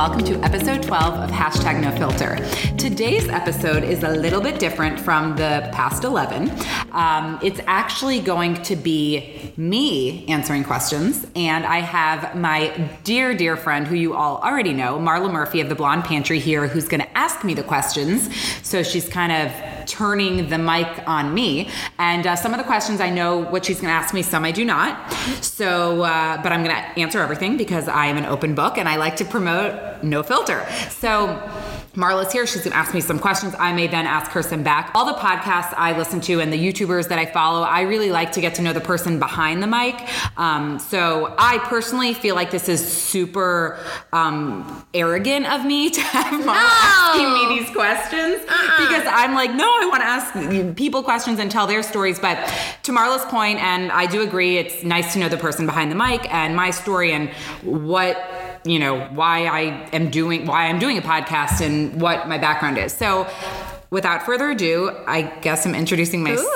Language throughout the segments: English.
welcome to episode 12 of Hashtag No Filter. Today's episode is a little bit different from the past 11. Um, it's actually going to be me answering questions, and I have my dear, dear friend who you all already know, Marla Murphy of the Blonde Pantry here, who's going to ask me the questions. So she's kind of turning the mic on me. And uh, some of the questions I know what she's going to ask me, some I do not. So, uh, but I'm going to answer everything because I am an open book and I like to promote no filter. So, Marla's here. She's going to ask me some questions. I may then ask her some back. All the podcasts I listen to and the YouTubers that I follow, I really like to get to know the person behind the mic. Um, so I personally feel like this is super um, arrogant of me to have Marla No. asking me these questions Uh-uh. because I'm like, no, I want to ask people questions and tell their stories. But to Marla's point, and I do agree, it's nice to know the person behind the mic and my story and what you know why I am doing why I'm doing a podcast and what my background is. So without further ado, I guess I'm introducing myself.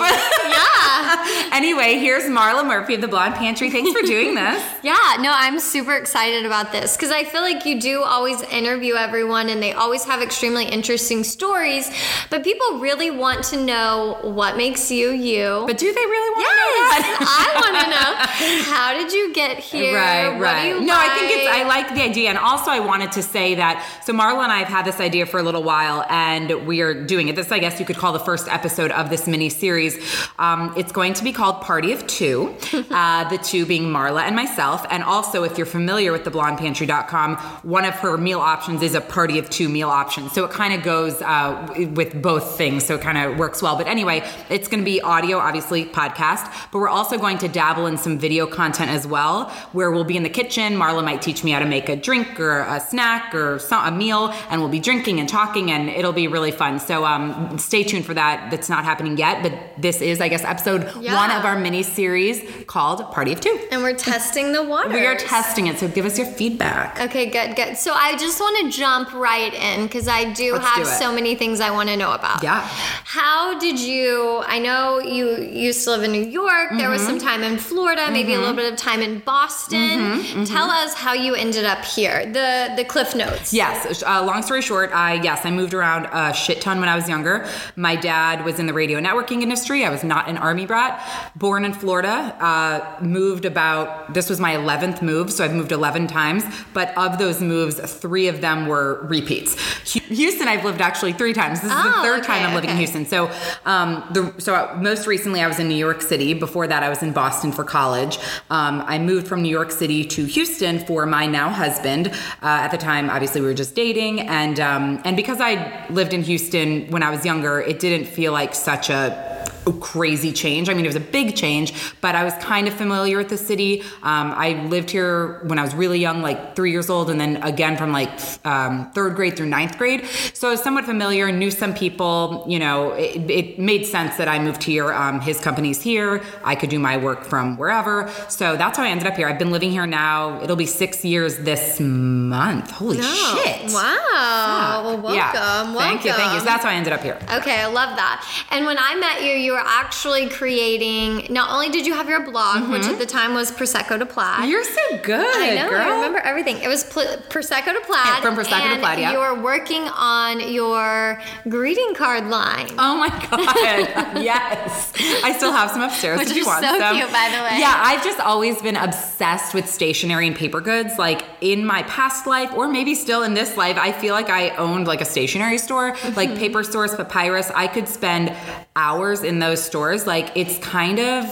yeah. anyway, here's Marla Murphy of the Blonde Pantry. Thanks for doing this. Yeah, no, I'm super excited about this because I feel like you do always interview everyone and they always have extremely interesting stories, but people really want to know what makes you you. But do they really want to know yes, that? I want to know how did you get here? Right, What right. do you no, I think it's I like? like the idea, and also I wanted to say that. So Marla and I have had this idea for a little while, and we are doing it. This, I guess, you could call the first episode of this mini series. Um, it's going to be called Party of Two. uh, the two being Marla and myself, and also if you're familiar with theblondepantry.com, one of her meal options is a Party of Two meal option. So it kind of goes uh, with both things, so it kind of works well. But anyway, it's going to be audio, obviously podcast, but we're also going to dabble in some video content as well, where we'll be in the kitchen. Marla might teach me how to make a drink or a snack or a meal, and we'll be drinking and talking, and it'll be really fun. So um, stay tuned for that. That's not happening yet, but this is, I guess, episode Yeah. one of our mini series called Party of Two. and we're testing the waters. We are testing it, so give us your feedback. Okay, good, good. So I just want to jump right in because I do Let's have do so many things I want to know about. Yeah. How did you? I know you used to live in New York. There was some Mm-hmm. time in Florida, maybe a little bit of time in Boston. Mm-hmm, Tell us how you ended up here. The the Cliff Notes. Yes. Uh, long story short, I yes, I moved around a shit ton when I was younger. My dad was in the radio networking industry. I was not an army brat. Born in Florida, uh, moved about. This was my eleventh move, so I've moved eleven times. But of those moves, three of them were repeats. Houston, I've lived actually three times. This is the Oh, third time I'm living in. Houston. So, um, the so most recently I was in New York City. Before that, I was in Boston for college. Um, I moved from New York City to Houston for my now husband. Uh, at the time, obviously, we were just dating, and um, and because I lived in Houston when I was younger, it didn't feel like such a crazy change. I mean, it was a big change, but I was kind of familiar with the city. Um, I lived here when I was really young, like three years old, and then again from like um, third grade through ninth grade. So I was somewhat familiar, knew some people. You know, it, it made sense that I moved here. Um, his company's here. I could do my work from wherever. So that's how I ended up here. I've been living here now. It'll be six years this month. Holy Oh, shit! Wow. Well, welcome. Yeah. Welcome. Thank you. Thank you. So that's how I ended up here. Okay, I love that. And when I met you, you were actually creating. Not only did you have your blog, which at the time was Prosecco to Plaid. Mm-hmm. You're so good, I know. girl. I remember everything. It was pl- Prosecco to Plaid. From Prosecco to Plaid, yeah. You were working on your greeting card line. Oh my god! yes, I still have some upstairs Which if you is want so some. cute, by the way. Yeah, I've just always been obsessed with stationery and paper goods. Like in my past life, or maybe still in this life, I feel like I owned like a stationery store, Mm-hmm. like Paper Source, Papyrus. I could spend hours in those stores. Like it's kind of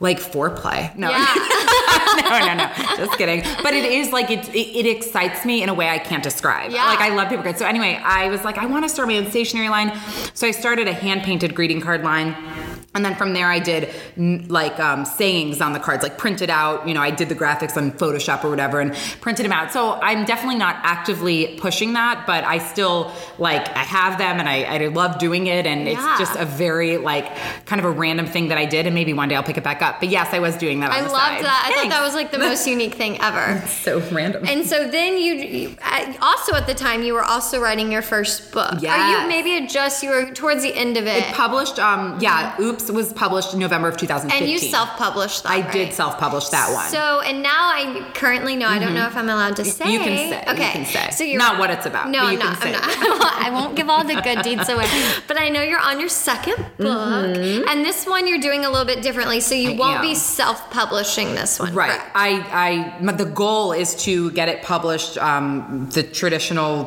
like foreplay. No, Yeah. no, no, no. Just kidding. But it is like it, it, it excites me in a way I can't describe. Yeah. Like I love paper goods. So anyway, I was like, I want to start my own stationery line. So I started a hand painted greeting card line. And then from there, I did like um, sayings on the cards, like printed out. You know, I did the graphics on Photoshop or whatever and printed them out. So I'm definitely not actively pushing that, but I still like I have them and I, I love doing it. And Yeah. it's just a very like kind of a random thing that I did. And maybe one day I'll pick it back up. But yes, I was doing that. I loved side. that. I thought that was like the most unique thing ever. so random. And so then you, you also at the time you were also writing your first book. Yeah. Are you maybe just you were towards the end of it? It published, um, yeah, Oops was was published in November of 2015. And you self-published that. I right? did self-publish that one. So, and now I currently know. I don't know if I'm allowed to say. Mm-hmm. You can say. Okay. You can say. So you're not what it's about. No, but you I'm can not. say. I'm not. I won't give all the good deeds away. But I know you're on your second book, and this one you're doing a little bit differently. So you Mm-hmm. I won't am. be self-publishing this one, Right. correct? I, I, the goal is to get it published um, the traditional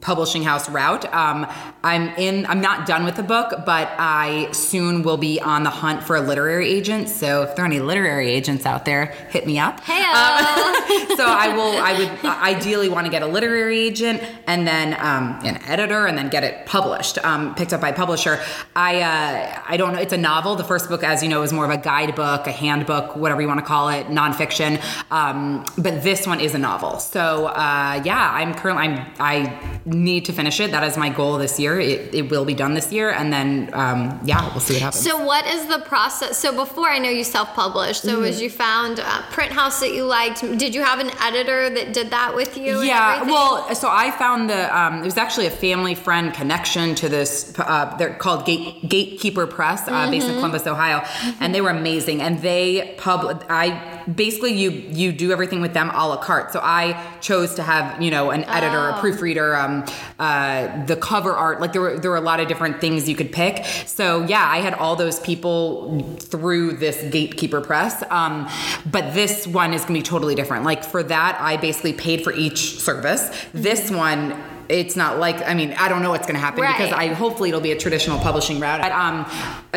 publishing house route. Um, I'm in. I'm not done with the book, but I soon will be on the hunt for a literary agent. So if there are any literary agents out there, hit me up. Hey, so I will. I would ideally want to get a literary agent and then um, an editor, and then get it published, um, picked up by a publisher. I uh, I don't know. It's a novel. The first book, as you know, is more of a guidebook, a handbook, whatever you want to call it, nonfiction. Um, but this one is a novel. So uh, yeah, I'm currently. I'm. I need to finish it. That is my goal this year. It, it will be done this year, and then um, yeah, we'll see what happens. So what is the process? So before I know you self-published. So Mm-hmm. as you found a print house that you liked, did you have an editor that did that with you? Yeah, well, so I found the um, it was actually a family friend connection to this. Uh, they're called Gate, Gatekeeper Press, uh, based in Mm-hmm. Columbus, Ohio, and they were amazing. And they pub, I basically you you do everything with them a la carte. So I chose to have you know an editor, Oh. a proofreader, um, uh, the cover art. Like there were there were a lot of different things you could pick. So yeah, I had all those people through this Gatekeeper Press. Um, but this one is gonna be totally different. Like for that, I basically paid for each service. This one. It's not like I mean I don't know what's going to happen because I hopefully it'll be a traditional publishing route. But um,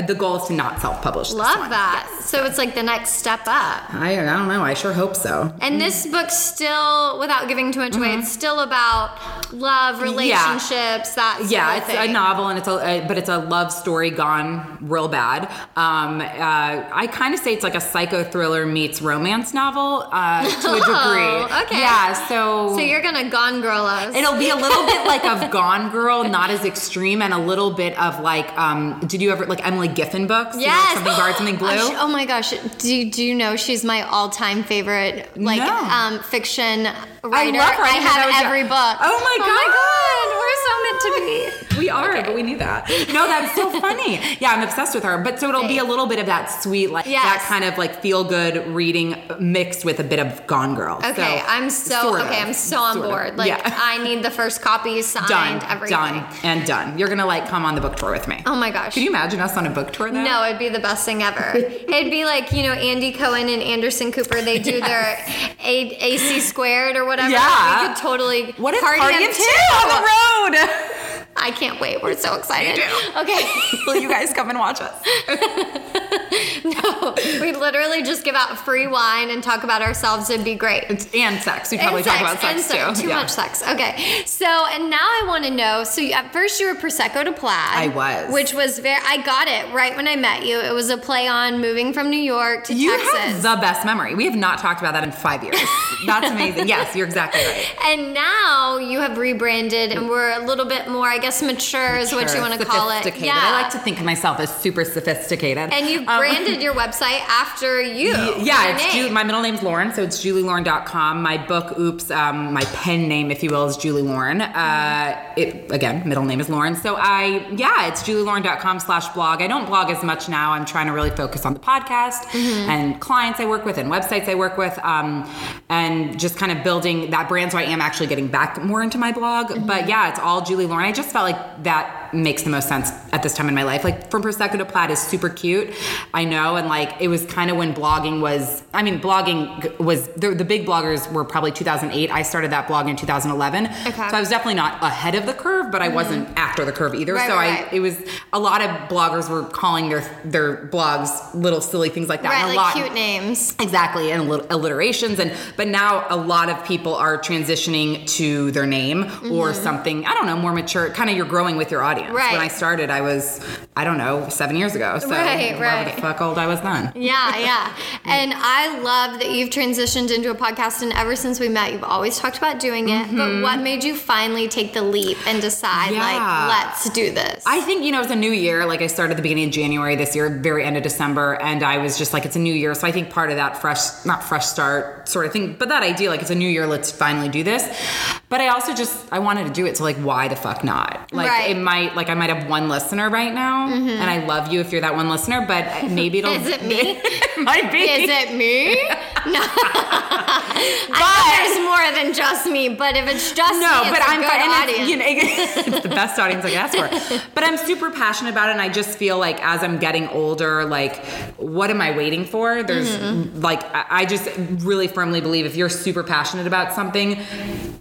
the goal is to not self-publish. this love that. So it's like the next step up. I, I don't know. I sure hope so. And this book's still, without giving too much away, it's still about love, relationships, that sort yeah, of it's thing. a novel and it's a, uh, but it's a love story gone real bad. Um, uh, I kind of say it's like a psycho thriller meets romance novel uh, to a degree. Oh, okay. Yeah, so. So you're gonna Gone Girl us. It'll be a little bit like of Gone Girl, not as extreme, and a little bit of like, um, did you ever like Emily Giffin books? You know, Yes. something dark, something blue. Oh, sh- oh my gosh. Do you, do you know she's my all-time favorite like No. um, fiction writer? I love her. I I didn't know that was have every book. Oh my oh god. We're so meant to be. We are, but we need that. No, that's so funny. Yeah, I'm obsessed with her. But so it'll be a little bit of that sweet, like Yes. that kind of like feel good reading mixed with a bit of Gone Girl. Okay, So, I'm so okay. of, I'm so on sort of. board. Like yeah. I need the first copy signed. done, everything. done, and done. You're gonna like come on the book tour with me. Oh my gosh. Could you imagine us on a book tour? Though? No, it'd be the best thing ever. it'd be like, you know, Andy Cohen and Anderson Cooper, they do their A- AC squared or whatever. Yeah. We could totally What if of of two on the road? I can't wait. We're so excited. Okay. Will you guys come and watch us? no, we literally just give out free wine and talk about ourselves. It'd be great. It's, and sex. We probably And talk about and sex, too. Too Yeah. much sex. Okay. So, and now I want to know. So, you- at first you were Prosecco to Plaid. I was. Which was very. I got it right when I met you. It was a play on moving from New York to You Texas. have the best memory. We have not talked about that in five years. That's amazing. yes, you're exactly right. And now you have rebranded, and we're a little bit more, I guess, mature is what you want to call it. Sophisticated. I like to think of myself as super sophisticated. And you've Um, branded your website after you. Yeah, it's. Ju- my middle name's Lauren, so it's julielauren.com. My book, oops, um, my pen name, if you will, is Julie Lauren. Uh, it again, middle name is Lauren. So I, yeah, it's julielauren.com slash blog. I don't blog as much now. I'm trying to really focus on the podcast Mm-hmm. and clients I work with and websites I work with, um, and just kind of building that brand. So I am actually getting back more into my blog. Mm-hmm. But yeah, it's all Julie Lauren. I just felt like that makes the most sense at this time in my life. Like from Prosecco to Plaid is super cute. I know, and like it was kind of when blogging was. I mean, blogging was the, the big bloggers were probably 2008. I started that blog in 2011, Okay. so I was definitely not ahead of the curve, but I mm-hmm. wasn't after the curve either. Right, so right, I, right. it was a lot of bloggers were calling their their blogs little silly things like that. Right, and a like lot, cute names. Exactly, and allit- alliterations, and but now a lot of people are transitioning to their name or mm-hmm. something. I don't know, more mature. Kind of, you're growing with your audience. Mm-hmm. Right. When I started, I was, I don't know, seven years ago. So Right, right. the fuck old I was then. Yeah, yeah. And I love that you've transitioned into a podcast, and ever since we met, you've always talked about doing it. But what made you finally take the leap and decide, Mm-hmm. Yeah. like, let's do this? I think, you know, it's a new year. Like I started at the beginning of January this year, very end of December. And I was just like, it's a new year. So I think part of that fresh, not fresh start sort of thing, but that idea, like it's a new year, let's finally do this. But I also just, I wanted to do it. So like, why the fuck not? Like Right. it might, like I might have one listener right now. Mm-hmm. and I love you if you're that one listener, but maybe it'll. Is it me? might be. Is it me? No. I there's more than just me, but if it's just No, me, it's but a I'm good audience. It's, you know, it's the best audience I can ask for. But I'm super passionate about it, and I just feel like as I'm getting older, like, what am I waiting for? There's Mm-hmm. like, I I just really firmly believe if you're super passionate about something,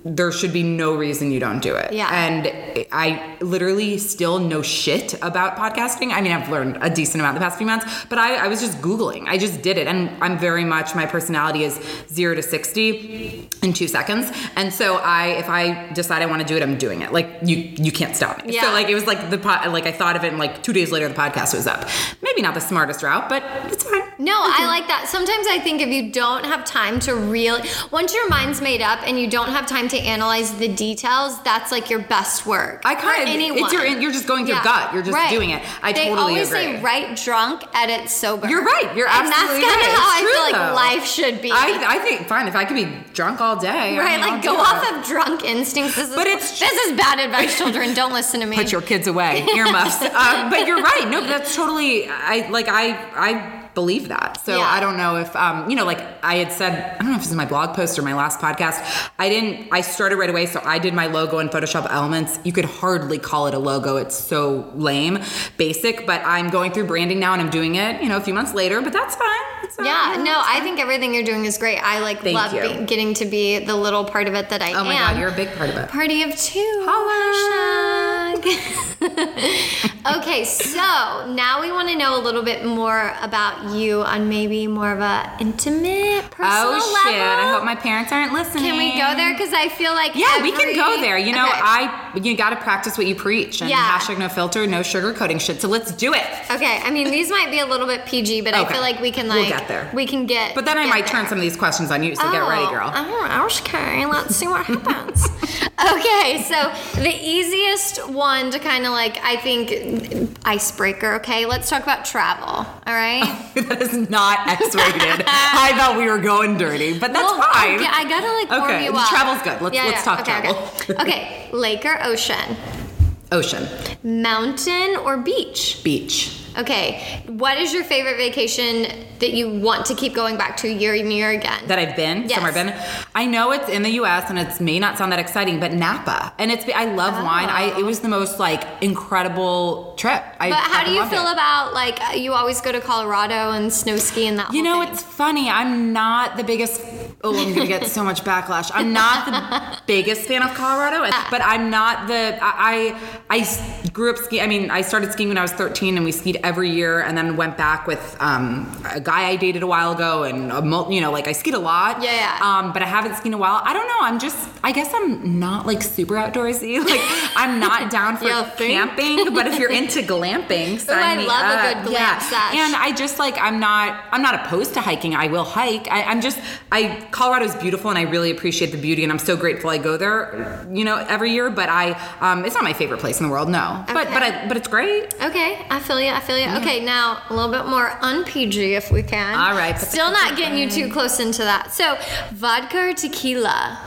there should be no reason you don't do it. Yeah. And I literally still know shit about podcasting. I mean, I've learned a decent amount the past few months, but I, I was just Googling. I just did it. And I'm very much, my personality is zero to 60 in two seconds. And so I, if I decide I want to do it, I'm doing it. Like you, you can't stop me. Yeah. So like, it was like the pot. like I thought of it and like two days later, the podcast was up. Maybe not the smartest route, but it's fine. No, I like that. Sometimes I think if you don't have time to really, once your mind's made up and you don't have time to analyze the details, that's like your best work. I kind of, anyone. it's your, you're just going your Yeah, gut. You're just right. doing it. I they totally always agree. say write drunk, edit sober. You're right. You're and absolutely that's kind of how I feel like though. life should be. I, I think fine if I could be drunk all day. I right, mean, I'll like go off it. of drunk instincts. This is, But it's this is bad advice, children. Don't listen to me. put your kids away earmuffs um, but you're right no that's totally i like i i believe that so Yeah. i don't know if um you know like i had said i don't know if was in my blog post or my last podcast i didn't i started right away so i did my logo in photoshop elements you could hardly call it a logo it's so lame basic but i'm going through branding now and i'm doing it you know a few months later but that's fine It's not- Yeah, no, I fine. think everything you're doing is great. I like Thank love be- getting to be the little part of it that I oh am. my god you're a big part of it Party of two. Holla. Hashtag. okay, so now we want to know a little bit more about you on maybe more of a intimate, personal oh shit level. i hope my parents aren't listening Can we go there? Because I feel like Yeah, we can go there. You know, Okay. I you got to practice what you preach, and Yeah. hashtag no filter, no sugarcoating shit. So let's do it. Okay, I mean these might be a little bit PG, but I feel like we can like We'll get there. We can get. But then I might there. turn some of these questions on you. So get ready, oh, girl. Oh, I don't know. okay. Let's see what happens. okay, so the easiest one to kind of like, I think, icebreaker. Okay, let's talk about travel. All right. that is not X-rated. I thought we were going dirty, but that's Well, fine. okay, I gotta like warm Okay, you up. travel's good. Let's- let's talk okay, travel. Okay. okay, lake or ocean, Ocean, mountain or beach. beach. Okay, what is your favorite vacation that you want to keep going back to year and year again? that I've been Yes. somewhere I've been. I know it's in the U.S. and it may not sound that exciting, but Napa and it's I love ah. wine. I it was the most like incredible trip. I but how do you feel it. about like you always go to Colorado and snow ski and that? You know, thing? it's funny. I'm not the biggest. Oh, I'm gonna get so much backlash. I'm not the biggest fan of Colorado, but I'm not the. I I grew up skiing. I mean, I started skiing when I was 13, and we skied every year, and then went back with um, a guy I dated a while ago, and a, you know, like I skied a lot. Yeah, yeah. Um, but I haven't skied in a while. I don't know. I'm just. I guess I'm not like super outdoorsy. Like I'm not down for camping, but if you're into glamping, sign I me love a good glam yeah. sesh. And I just like I'm not I'm not opposed to hiking. I will hike. I, I'm just I Colorado's beautiful and I really appreciate the beauty and I'm so grateful I go there, you know, every year. But I um, it's not my favorite place in the world, no. But Okay. but I, but it's great. Okay, I feel you. I feel you. Okay, now a little bit more un-PG if we can. All right, put Still not getting you too close into that. So, vodka or tequila?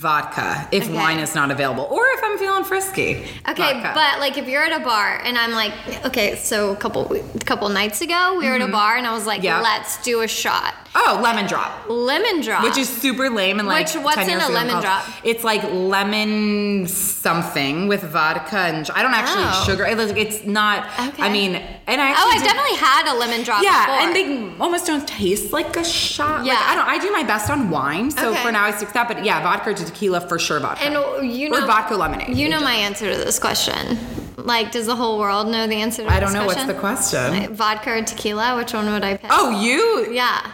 Vodka if Okay. wine is not available, or if I'm feeling frisky. Okay, vodka. but like if you're at a bar and I'm like, okay, so a couple couple nights ago we were at a bar and I was like, Mm-hmm. Yeah. let's do a shot. oh, lemon drop. Lemon drop. Which is super lame and like Which- what's 10 in a lemon college. drop? It's like lemon something with vodka and I don't actually Oh. sugar. It's, it's not. Okay. I mean, and I Oh, I've did- definitely had a lemon drop Yeah, before. and they almost don't taste like a shot. Yeah. Like, I don't. I do my best on wine, so Okay. for now I stick that. But yeah, vodka to tequila for sure. Vodka and uh, you know or vodka lemonade. You know my answer to this question. Like, does the whole world know the answer to this? I don't know what's the question? question. Vodka or tequila? Which one would I pick? Oh, you? Yeah.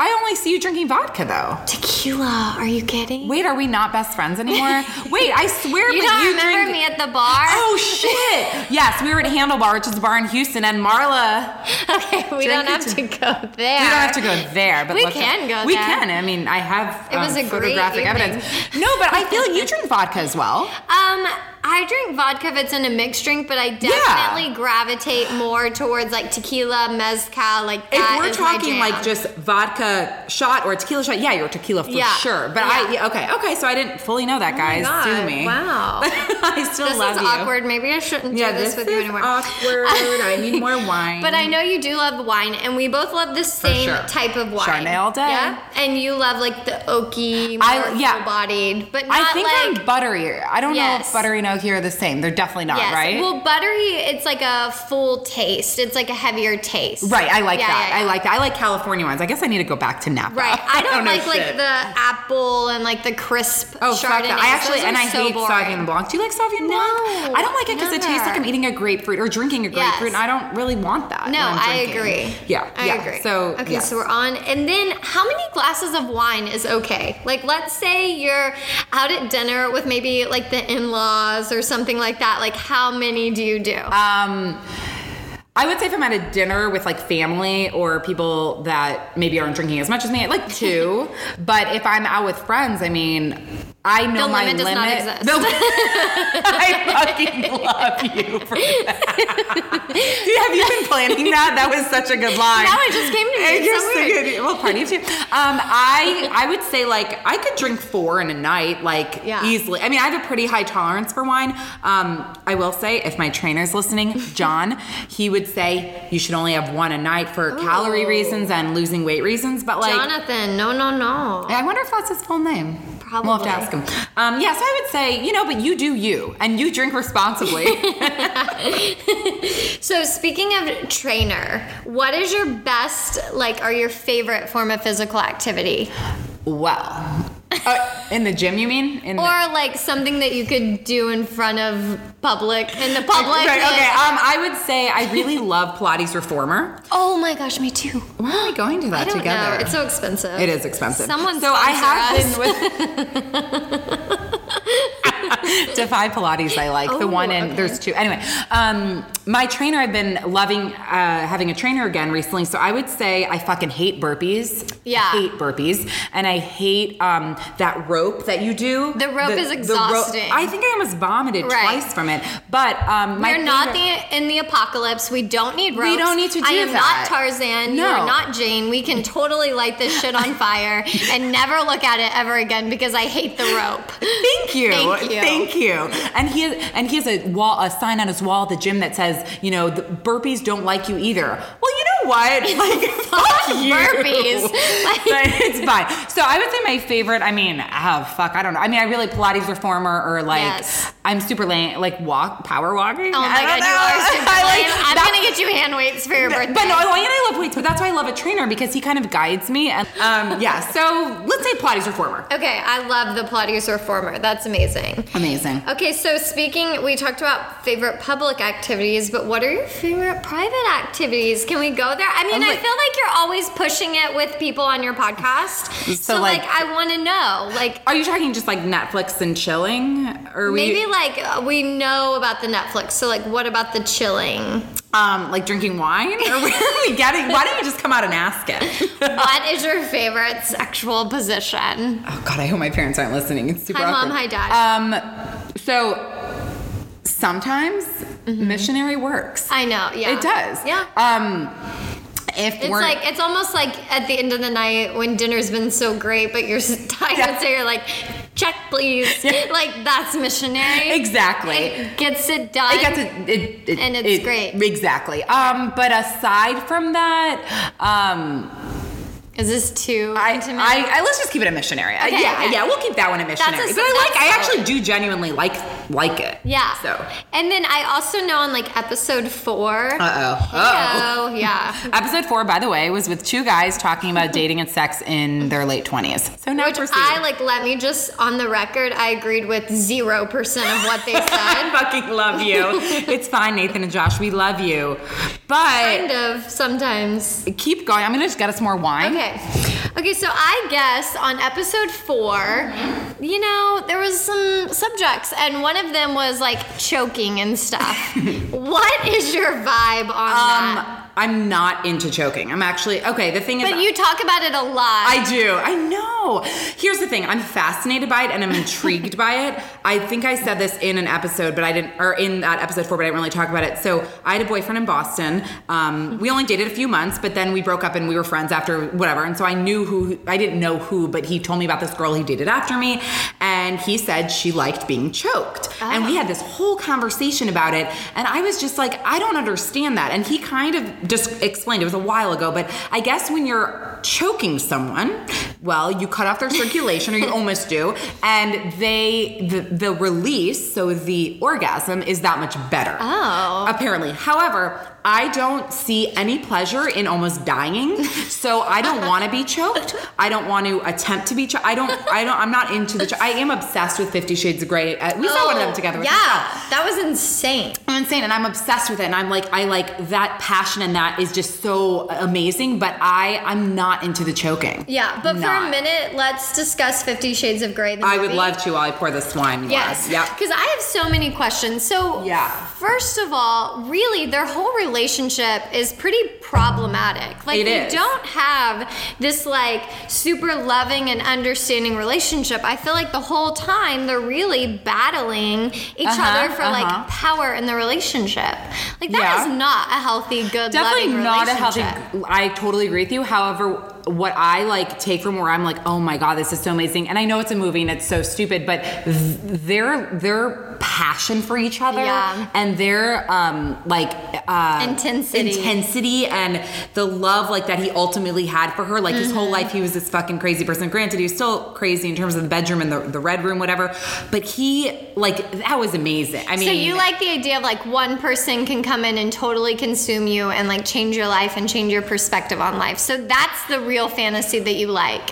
I only see you drinking vodka though. Tequila. Are you kidding? Wait, are we not best friends anymore? Wait, I swear. you but don't you remember drink- me at the bar? Oh shit! yes, we were at Handlebar, which is a bar in Houston, and Marla. okay, we don't have to go there. We don't have to go there, but We can go We there. can. I mean, I have It was um, a great photographic evidence. No, but I feel like you drink vodka as well. Um, I drink vodka if it's in a mixed drink, but I definitely gravitate more towards like tequila, mezcal, like If we're talking like just vodka shot or tequila shot, yeah, you're tequila for Yeah. sure. But I Yeah. yeah, okay, okay. So I didn't fully know that, Oh guys. Sue me. Wow. I still this love is you. awkward. Maybe I shouldn't Yeah, do this, this, with you anymore. awkward. I need more wine. But I know you do love wine, and we both love the same sure. type of wine. Chardonnay all day. Yeah, and you love like the oaky, more I- yeah. full-bodied, but not I think like I'm buttery. I don't know if buttery oaky are the same. They're definitely not, yes. right? Well, buttery, it's like a full taste. It's like a heavier taste. right. I like Yeah, that. yeah, yeah. I like that. I like California ones. I guess I need to go back to Napa. Right. I don't, oh, know like like shit. the apple and like the crisp Oh, fuck that. I actually, and I so hate boring. Sauvignon Blanc. Do you like Sauvignon No, Blanc? I don't like it because it tastes like I'm eating a grapefruit or drinking a grapefruit, Yes. and I don't really want that. No, I agree. Yeah, I agree. So, okay, yes. so we're on. And then, how many glasses of wine is okay? Like, let's say you're out at dinner with maybe like the in-laws or something like that. Like, how many do you do? Um, I would say if I'm at a dinner with like family or people that maybe aren't drinking as much as me, like two. but if I'm out with friends, I mean, I know The my limit does not exist. The- I fucking love you for that. Have you been planning that? That was such a good line. Now it just came to me. It It's just- so weird. Well, party too. Um, I I would say like I could drink four in a night, like Yeah. easily. I mean, I have a pretty high tolerance for wine. Um, I will say, if my trainer's listening, John, he would say you should only have one a night for calorie reasons and losing weight reasons. But like, Jonathan, no, no, no. I wonder if that's his full name. We'll have to ask him. Um, yeah, so I would say, you know, but you do you, and you drink responsibly. So, speaking of trainer, what is your best, like, or your favorite form of physical activity? well, uh, in the gym, you mean? In the- Or like something that you could do in front of public, in the public? Right, okay. Um, I would say I really love Pilates Reformer. oh my gosh, me too. Why are we going to that I don't together? know. It's so expensive. It is expensive. Someone so I have us. been with Defy Pilates. I like the one, and okay. there's two. Anyway, um, my trainer. I've been loving uh, having a trainer again recently. So I would say I fucking hate burpees. Yeah. I hate burpees, and I hate um, that rope that you do. The rope is ro- exhausting. I think I almost vomited Right. twice from it. But um, my We're not the, in the apocalypse. We don't need ropes. don't need to do I am that. not Tarzan. You No. are not Jane. We can totally light this shit on fire and never look at it ever again because I hate the rope. Thank you. Thank you. Thank you. And he has, and he has a wall, a sign on his wall at the gym that says, you know, the burpees don't like you either. Well, you know what? Like, fuck you. burpees. Like- but it's fine. So I would say my favorite. I mean, oh fuck, I don't know. I mean, I really Pilates reformer or like Yes. I'm super lame, like walk power walking. Oh my god, you are super I like- lame. I'm that- gonna get you hand weights for your birthday. but no, I and I love weights, but that's why I love a trainer because he kind of guides me. And um, yeah, so let's say Pilates reformer. Okay, I love the Pilates reformer. That's amazing. Amazing. Okay, so speaking, we talked about favorite public activities, but what are your favorite private activities? Can we go there? I mean, I'm I feel like you're always pushing it with people on your podcast. So, So, like, like- I want to know, like, Are you talking just like Netflix and chilling, or we maybe like we know about the Netflix. So, like, what about the chilling? um like drinking wine, or where are we getting? Why don't you just come out and ask it? what is your favorite sexual position? Oh God, I hope my parents aren't listening. It's super Hi, Mom. awkward. Hi, Um, so sometimes missionary works. I know. Yeah, It does. Yeah. Um, if It's we're like it's almost like at the end of the night when dinner's been so great, but you're tired, Yeah. so you're like, check please. Yeah. Like that's missionary. exactly. It gets it done. It gets it, it, it And it's it- great. Exactly. Um, but aside from that, um, Is this too I, intimate? I, I let's just keep it a missionary. Okay, yeah, okay. yeah, we'll keep that one a missionary. a- but I like, I actually do genuinely like like it. yeah. So. And then I also know on like episode four. Uh oh. Oh yeah. Episode four, by the way, was with two guys talking about dating and sex in their late twenties. So now Which proceed. I like. Let me just on the record. I agreed with zero percent of what they I said. fucking love you. it's fine, Nathan and Josh. We love you. But kind of sometimes. keep going. I'm gonna just get us more wine. Okay. Okay, so I guess on episode four, you know, there was some subjects, and one of them was like choking and stuff. what is your vibe on Um, that? I'm not into choking. I'm actually okay. The thing is, But you talk about it a lot. I do. I know. Here's the thing. I'm fascinated by it and I'm intrigued by it. I think I said this in an episode, but I didn't, or in that episode four, but I didn't really talk about it. So I had a boyfriend in Boston. Um, we only dated a few months, but then we broke up and we were friends after whatever. And so I knew who, I didn't know who, but he told me about this girl he dated after me. And he said she liked being choked. And we had this whole conversation about it. And I was just like, I don't understand that. And he kind of just explained, it was a while ago, but I guess when you're choking someone, well, you cut off their circulation, or you almost do, and they, the, the release, so the orgasm, is that much better. Oh. Apparently. However, I don't see any pleasure in almost dying, so I don't want to be choked. I don't want to attempt to be choked. I don't. I don't. I'm not into the. Cho- I am obsessed with Fifty Shades of Grey. Uh, we saw one of them together. Oh, Yeah, Michelle. that was insane. I'm insane, and I'm obsessed with it. And I'm like, I like that passion, and that is just so amazing. But I, I'm not into the choking. Yeah, but for a minute, let's discuss Fifty Shades of Grey. The I would love to while I pour this wine. Yes. Yep. Because I have so many questions. So, Yeah. First of all, really, their whole relationship is pretty problematic. Like, It they is. don't have this like super loving and understanding relationship. I feel like the whole time they're really battling each Uh-huh, other for uh-huh. like power in the relationship. Like that Yeah. is not a healthy, good, definitely loving not a healthy i totally agree with you however what i like take from where i'm like oh my god this is so amazing and i know it's a movie and it's so stupid but th- their their passion for each other Yeah. and their um like uh Intensity. intensity and the love like that he ultimately had for her like his Mm-hmm. whole life he was this fucking crazy person granted he was still crazy in terms of the bedroom and the, the red room whatever but he like that was amazing i mean So you like the idea of like one person can come in and totally consume you and like change your life and change your perspective on life. So that's the real fantasy that you like,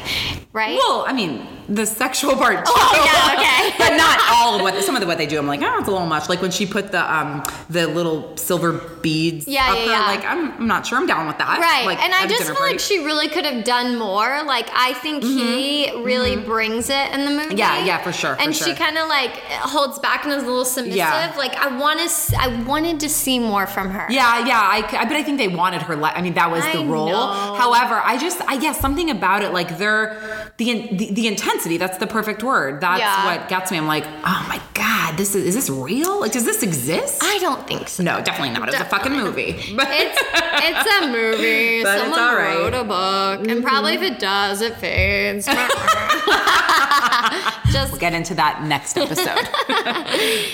right? Well, I mean, the sexual part too. Oh, yeah, okay. but not all of what some of the what they do. I'm like, oh, it's a little much. Like when she put the um the little silver beads Yeah, up yeah, her, yeah. like I'm, I'm not sure I'm down with that. Right. Like, and I just feel like she really could have done more. Like I think he really brings it in the movie. Mm-hmm. Yeah, yeah, for sure, for and she sure. kind of like holds back and is a little submissive. Yeah. Like I want to I wanted to see more from her. Yeah, yeah, I, but I think they wanted her. Li- I mean, that was the I role. know. However, I just, I guess something about it, like they're the, the the intensity. That's the perfect word. That's Yeah. what gets me. I'm like, oh my god, this is is this real? Like, does this exist? I don't think so. no, definitely not. It was a fucking movie. But It's it's a movie. But it's Someone all right. wrote a book, and probably if it does, it fades. Just we'll get into that next episode.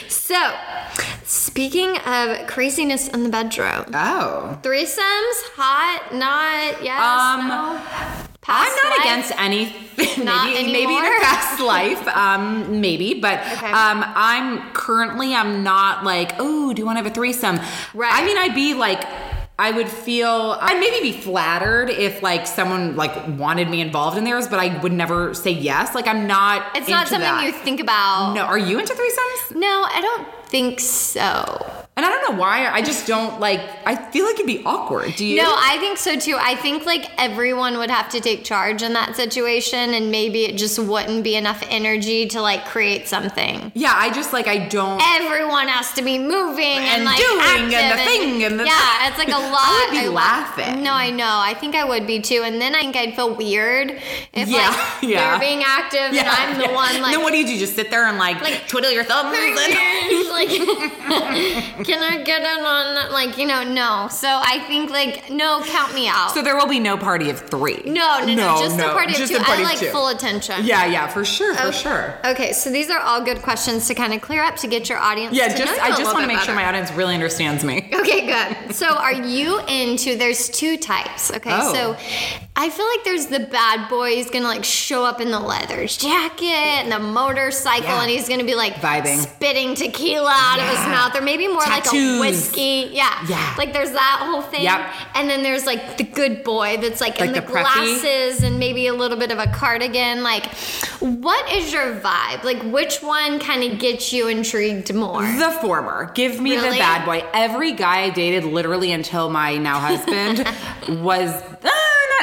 so. Speaking of craziness in the bedroom, oh. threesomes, hot, not, yes, Um, no. Past I'm not life? against anything. Maybe maybe in a past life, um, maybe. But Okay. um, I'm currently I'm not like, oh, do you want to have a threesome? Right. I mean, I'd be like. I would feel I'd maybe be flattered if like someone like wanted me involved in theirs, but I would never say yes. Like I'm not. It's not something that. you think about. No, are you into threesomes? No, I don't think so. And I don't know why. I just don't like. I feel like it'd be awkward. Do you? No, I think so too. I think like everyone would have to take charge in that situation, and maybe it just wouldn't be enough energy to like create something. yeah, I just like I don't. Everyone has to be moving and, And like doing and the thing and the- yeah, it's like a lot. I would be lo- laughing. No, I know. I think I would be too, and then I think I'd feel weird if Yeah, like yeah. they're being active and I'm the one like. then what do you do? Just sit there and like, Like- twiddle your thumbs? and- like, can I get in on that? Like, you know, no. So I think like, no, count me out. so there will be no party of three. no, no, no, just the no, party just of two. party I like two. full attention. Yeah, yeah, for sure, for sure. Okay, so these are all good questions to kind of clear up to get your audience. Yeah, to just know you I a just want to bit make sure my audience really understands me. Okay, good. So, are you into? There's two types. Okay, Oh. so I feel like there's the bad boy. He's gonna like show up in the leather jacket and the motorcycle, Yeah. and he's gonna be like Vibing. spitting tequila out of his mouth, or maybe more like a whiskey. Yeah, Yeah. Like there's that whole thing. Yep. And then there's like the good boy that's like, in the, the glasses and maybe a little bit of a cardigan. Like, what is your vibe? Like, which one kind of gets you intrigued more? The former. Give me Really? the bad boy. Every guy I dated, literally until my now husband, was uh,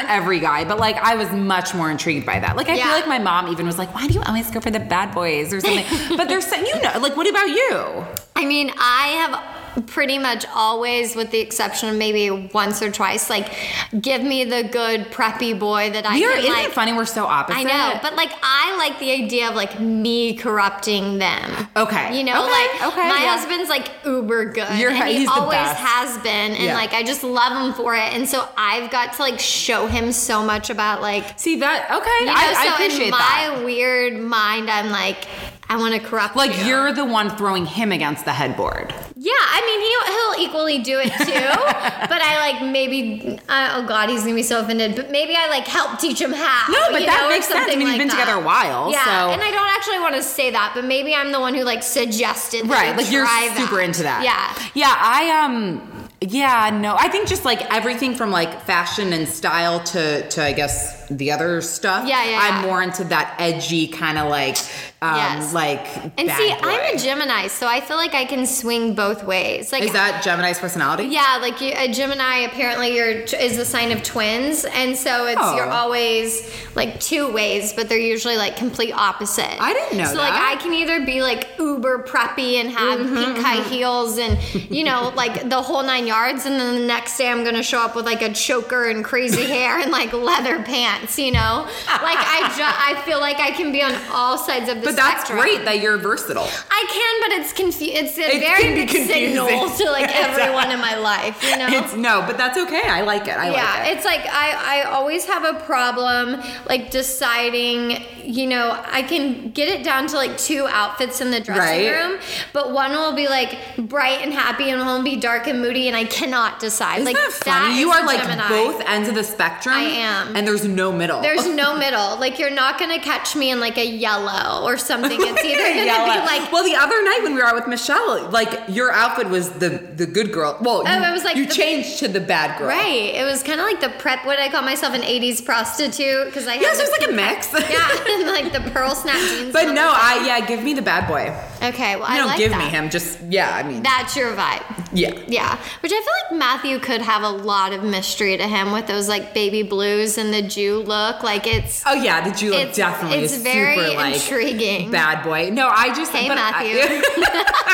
not every guy, but like I was much more intrigued by that. Like I Yeah. feel like my mom even was like, "Why do you always go for the bad boys or something?" but there's you know, like what about you? I mean, I have pretty much always, with the exception of maybe once or twice, like give me the good preppy boy that I can isn't like. it funny? We're so opposite. I know, but like I like the idea of like me corrupting them. Okay. You know, Okay, like okay, my yeah. husband's like uber good. You're- and he always has been. And Yeah. like I just love him for it. And so I've got to like show him so much about like See that? Okay, you know, I, I so appreciate in my that. weird mind I'm like I want to corrupt Like you. you're the one throwing him against the headboard. Yeah, I mean he'll he'll equally do it too, but I like maybe uh, oh god he's gonna be so offended, but maybe I like help teach him how. No, but that know, makes sense. I mean, you've been that. together a while, Yeah, so- and I don't actually want to say that, but maybe I'm the one who like suggested. that Right, like you're super that. into that. Yeah. Yeah, I um yeah, no. I think just like everything from like fashion and style to to I guess the other stuff. Yeah, yeah, I'm yeah. more into that edgy kind of like um Yes. like And see, boy. I'm a Gemini, so I feel like I can swing both ways. Like Is that Gemini's personality? Yeah, like you, a Gemini, apparently you're is the sign of twins, and so it's Oh. you're always like two ways, but they're usually like complete opposite. I didn't know So like. I can either be like uber preppy and have Mm-hmm, pink high heels and you know like the whole nine yards, and then the next day I'm gonna show up with like a choker and crazy hair and like leather pants. You know, like I ju- I feel like I can be on all sides of the But that's spectrum. great that you're versatile. I can, but it's confu- It's a It very big signal confusing. to like everyone in my life. You know, It's no, but that's okay. I like it. I yeah, like it. it's like I, I always have a problem like deciding, you know, I can get it down to like two outfits in the dressing Right. room, but one will be like bright and happy and one will be dark and moody and I cannot decide. Isn't like that funny? you is are like Gemini. both ends of the spectrum. I am. And there's no middle. There's no middle. Like you're not gonna catch me in like a yellow or something. It's either gonna Yellow. be like well, the other night when we were out with Michelle, like your outfit was the the good girl. Well, Oh, you, it was like you the- changed to the bad girl. Right. It was kind of like the prep. What I call myself an '80s prostitute because I Yes, it was like a mix. Yeah, and like the pearl snap jeans. But no. I yeah, give me the bad boy. Okay, well You I don't like give that. me him. Just yeah, I mean That's your vibe. yeah. Yeah, which I feel like Matthew could have a lot of mystery to him with those like baby blues and the Jude Law look. Like it's Oh yeah, the Jude Law It's- definitely it's is very super like intriguing. bad boy. No, I just Hey, but I- Matthew.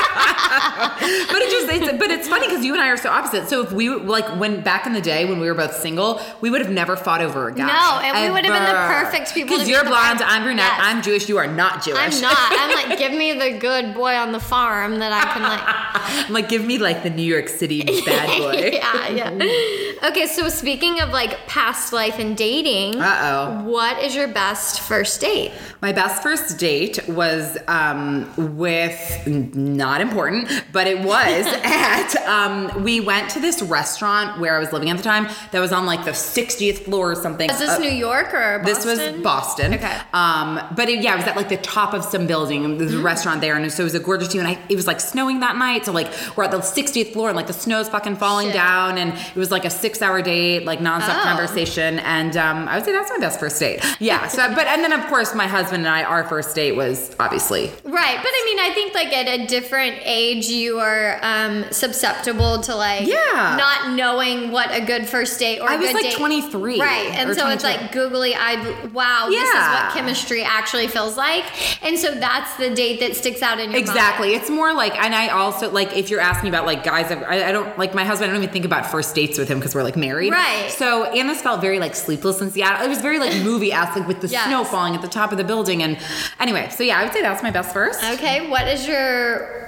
but it just it's, but it's funny because you and I are so opposite. So if we like when back in the day when we were both single, we would have never fought over a guy. No, and we would have been the perfect people Because you're the blonde, I'm brunette, Yes. I'm Jewish. You are not Jewish. I'm not. I'm like, give me the good boy on the farm that I can like. I'm like, give me like the New York City bad boy. yeah, yeah. Okay, so speaking of like past life and dating, Uh oh. what is your best first date? My best first date was um, with not important, but it was at um, we went to this restaurant where I was living at the time that was on like the 60th floor or something. Is this Uh, New York or Boston? This was Boston. Okay. Um, but it, yeah, it was at like the top of some building. There's a restaurant there, and so it was a gorgeous view. And I, it was like snowing that night, so like we're at the 60th floor, and like the snow's fucking falling Shit. down, and it was like a six-hour date, like nonstop Oh. conversation. And um, I would say that's my best first date. Yeah. So, but and then of course my husband and I, our first date was obviously Right, but I mean, I think like at a different age, you are um, susceptible to like Yeah. not knowing what a good first date or I was like date. 23 right? And so it's like googly eyed. Wow, this is what chemistry actually feels like, and so that's the date that sticks out in your mind. Exactly. mind. It's more like, and I also like if you're asking about like guys, I, I don't like my husband. I don't even think about first dates with him because we're like married. Right. So and this felt very like sleepless in Seattle. It was very like movie esque, like with the Yes. snow falling at the top of the building. And anyway, so yeah, I would say that's my best first. Okay, what is your?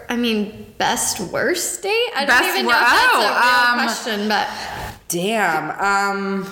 I mean, best worst date? I Best don't even wor- know if that's a real oh, um, question, but Damn. Um.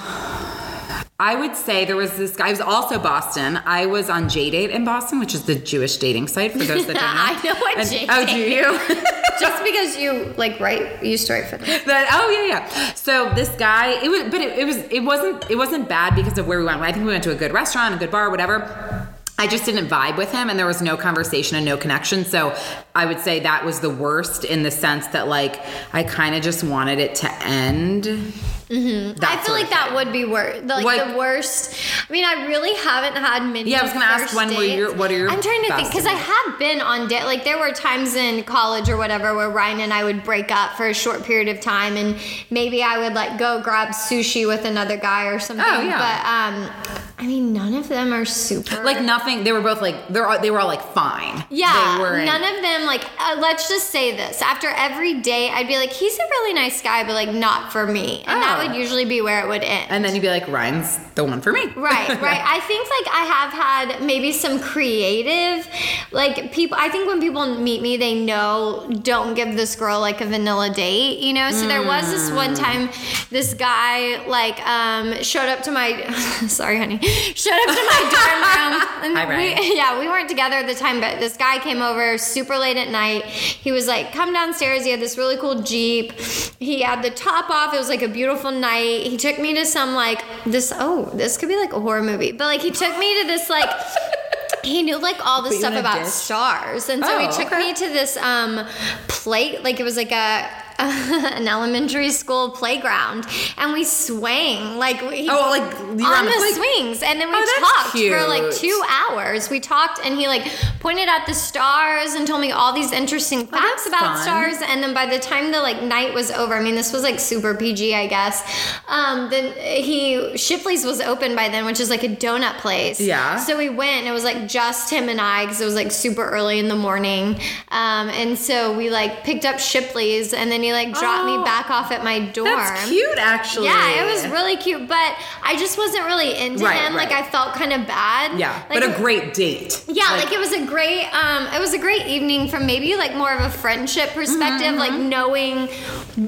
I would say there was this guy. I was also Boston. I was on JDate in Boston, which is the Jewish dating site for those that don't know. I know what J Oh, do you? just because you like write, you used to write for them. That oh yeah yeah. So this guy, it was, but it, it was it wasn't it wasn't bad because of where we went. I think we went to a good restaurant, a good bar, whatever. I just didn't vibe with him, and there was no conversation and no connection. So I would say that was the worst in the sense that like I kind of just wanted it to end. Mm-hmm. I feel like that would be worse. Like the worst. I mean, I really haven't had many. Yeah, I was gonna ask when were your- what are your I'm trying to think because I have been on date. Like there were times in college or whatever where Ryan and I would break up for a short period of time, and maybe I would like go grab sushi with another guy or something. Oh, yeah. But um, I mean, none of them are super. Like nothing. They were both like they're all, they were all like fine. Yeah, none of them like. Uh, let's just say this: after every date, I'd be like, "He's a really nice guy, but like not for me," and that Oh. would usually be where it would end. And then you'd be like, Ryan's the one for me. right, right. I think like I have had maybe some creative, like people. I think when people meet me, they know don't give this girl like a vanilla date, you know. So there was this one Mm. time, this guy like um showed up to my, sorry, honey, showed up to my dorm room. And Hi, Ryan. we, yeah, we weren't together at the time, but this guy came over super late at night. He was like, come downstairs. He had this really cool Jeep. He had the top off. It was like a beautiful night. He took me to some like this, oh, this could be like a horror movie, but like he took me to this like, he knew like all the stuff about ditch? stars. And so he Oh, took okay. me to this um plate, like it was like a, an elementary school playground and we swang like we Oh, like on, the play- swings and then we Oh, talked for like two hours we talked and he like pointed out the stars and told me all these interesting facts that's about fun. stars and then by the time the like night was over i mean this was like super pg i guess um then he shipley's was open by then which is like a donut place Yeah. so we went and it was like just him and i because it was like super early in the morning um and so we like picked up shipley's and then he like dropped me Oh, back off at my dorm That's cute, actually. yeah, it was really cute, but I just wasn't really into Right, him. Like. I felt kind of bad. Yeah, like, but a great date. yeah, like, it was a great um it was a great evening from maybe like more of a friendship perspective, Mm-hmm, like knowing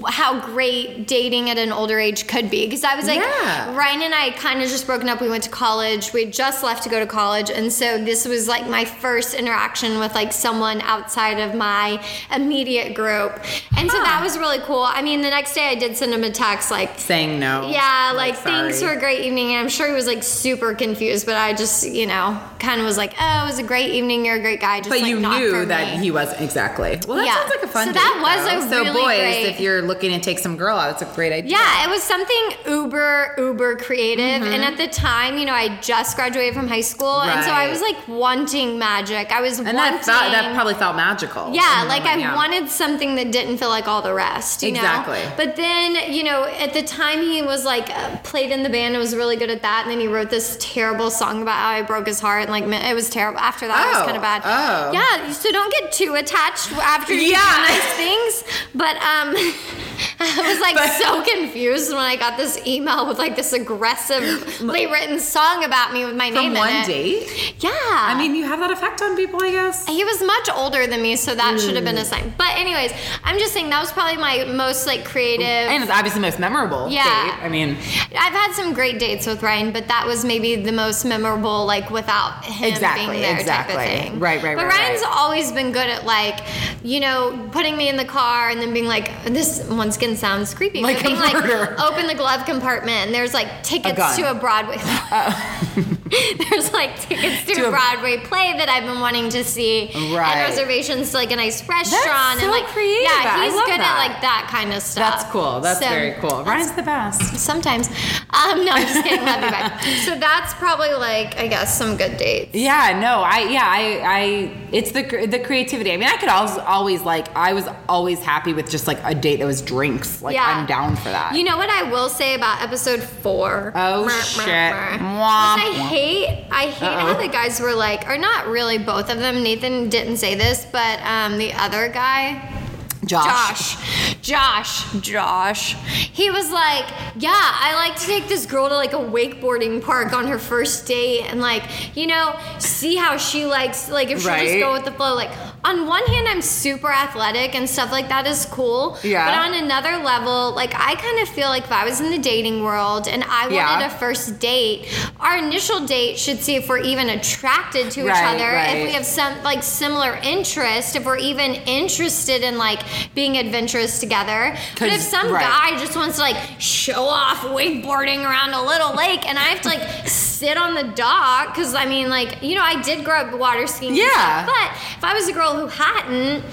how great dating at an older age could be because I was like Yeah. Ryan and I kind of just broken up. We went to college. We just left to go to college and so this was like my first interaction with like someone outside of my immediate group. And so that was really cool. I mean, the next day I did send him a text like saying no. yeah, like thanks for a great evening. And I'm sure he was like super confused, but I just, you know, kind of was like, oh, it was a great evening. You're a great guy. Just But like, you knew that me. he wasn't exactly. Well, that Yeah. sounds like a fun So date. that was though. a so really boys, great- if you're looking to take some girl out, it's a great idea. Yeah, it was something uber, uber creative. Mm-hmm. And at the time, you know, I just graduated from high school. And so I was like wanting magic. I was and wanting. that felt, that probably felt magical. Yeah, like I yeah. wanted something that didn't feel like all the rest, you Exactly. know. But then, you know, at the time he was like uh, played in the band and was really good at that, and then he wrote this terrible song about how I broke his heart, and like it was terrible. After that, it was Oh, kind of bad. oh. yeah. So don't get too attached after you Yeah. do nice things. But um, I was like But- so confused when I got this email with like this aggressively written song about me with my name From in one it. date. Yeah. I mean, you have that effect on people, I guess. He was much older than me, so that should have been a mm. sign. But anyways, I'm just saying that was probably my most like creative. And it's obviously the most memorable Yeah. date. I mean, I've had some great dates with Ryan, but that was maybe the most memorable, like without him Exactly, being there exactly. type of thing. Right, right, But right, Ryan's right. always been good at like, you know, putting me in the car and then being like, this once again sounds creepy, Like a being like, open the glove compartment and there's like tickets gun. to a Broadway. there's like tickets to, To a a- Broadway play that I've been wanting to see, Right. and reservations to like a nice restaurant, That's so and like creative. yeah, he's good that. at like that kind of stuff. that's cool. That's So- very cool. Ryan's the best. Sometimes. Um, no, I'm just kidding. Love you back. So that's probably like, I guess, some good dates. Yeah, no, I yeah, I I it's the the creativity. I mean, I could always always like I was always happy with just like a date that was Like Yeah. I'm down for that. You know what I will say about episode four? Oh, shit. meh, meh. Womp, Is I hate, I hate how Uh-oh. the guys were like, or not really both of them. Nathan didn't say this, but um, the other guy. Josh. Josh. Josh. Josh. He was like, Yeah, I like to take this girl to like a wakeboarding park on her first date and like, you know, see how she likes, like if she'll just go with the flow. Like, on one hand, I'm super athletic and stuff like that is cool. Yeah. But on another level, like, I kind of feel like if I was in the dating world and I wanted Yeah. a first date, our initial date should see if we're even attracted to each other, right. if we have some like similar interest, if we're even interested in like being adventurous together. But if some right. guy just wants to like show off wakeboarding around a little lake and I have to like sit on the dock, because I mean, like, you know, I did grow up water skiing. Yeah. stuff, but if I was a girl who hadn't,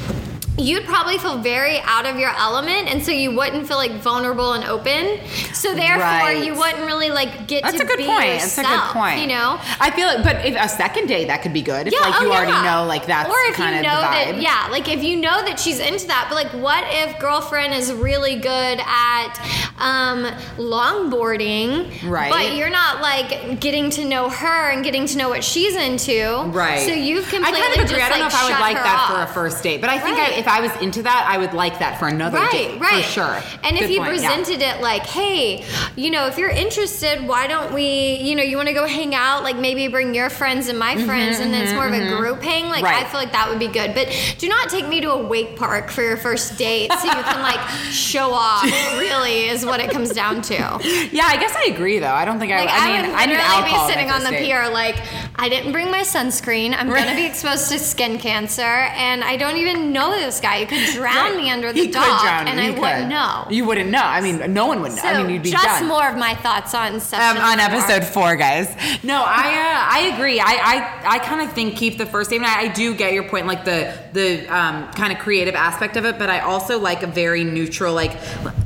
you'd probably feel very out of your element and so you wouldn't feel like vulnerable and open so therefore Right. you wouldn't really like get That's to a good be point. yourself That's a good point. you know I feel it, but if a second date that could be good. If like oh, you already yeah. know like that's or if kind you of know that yeah like if you know that she's into that but like what if girlfriend is really good at um longboarding Right. but you're not like getting to know her and getting to know what she's into Right. so you've completely I kind of agree. just I don't know if I would like that for a first date, but I think Right. I, if I was into that, I would like that for another Right, date right. for sure. And if Good you point, yeah. presented it like, hey, you know, if you're interested, why don't we, you know, you want to go hang out? Like maybe bring your friends and my friends, and then it's more of a group hang. Like Mm-hmm, Right. I feel like that would be good. But do not take me to a wake park for your first date, so you can like show off. Really, is what it comes down to. Yeah, I guess I agree though. I don't think Like I. I mean, would I need be sitting on the date. pier like, I didn't bring my sunscreen. I'm gonna be exposed to skin cancer, and I don't even know this guy. You could drown me under the He could dock, drown you, and I he wouldn't could. know. You wouldn't know. I mean, no one would know. So I mean, you'd be just done. more of my thoughts on session um, on episode four, guys. No, I uh, I agree. I I, I kind of think keep the first date. And I, I do get your point, like the the um, kind of creative aspect of it. But I also like a very neutral. Like,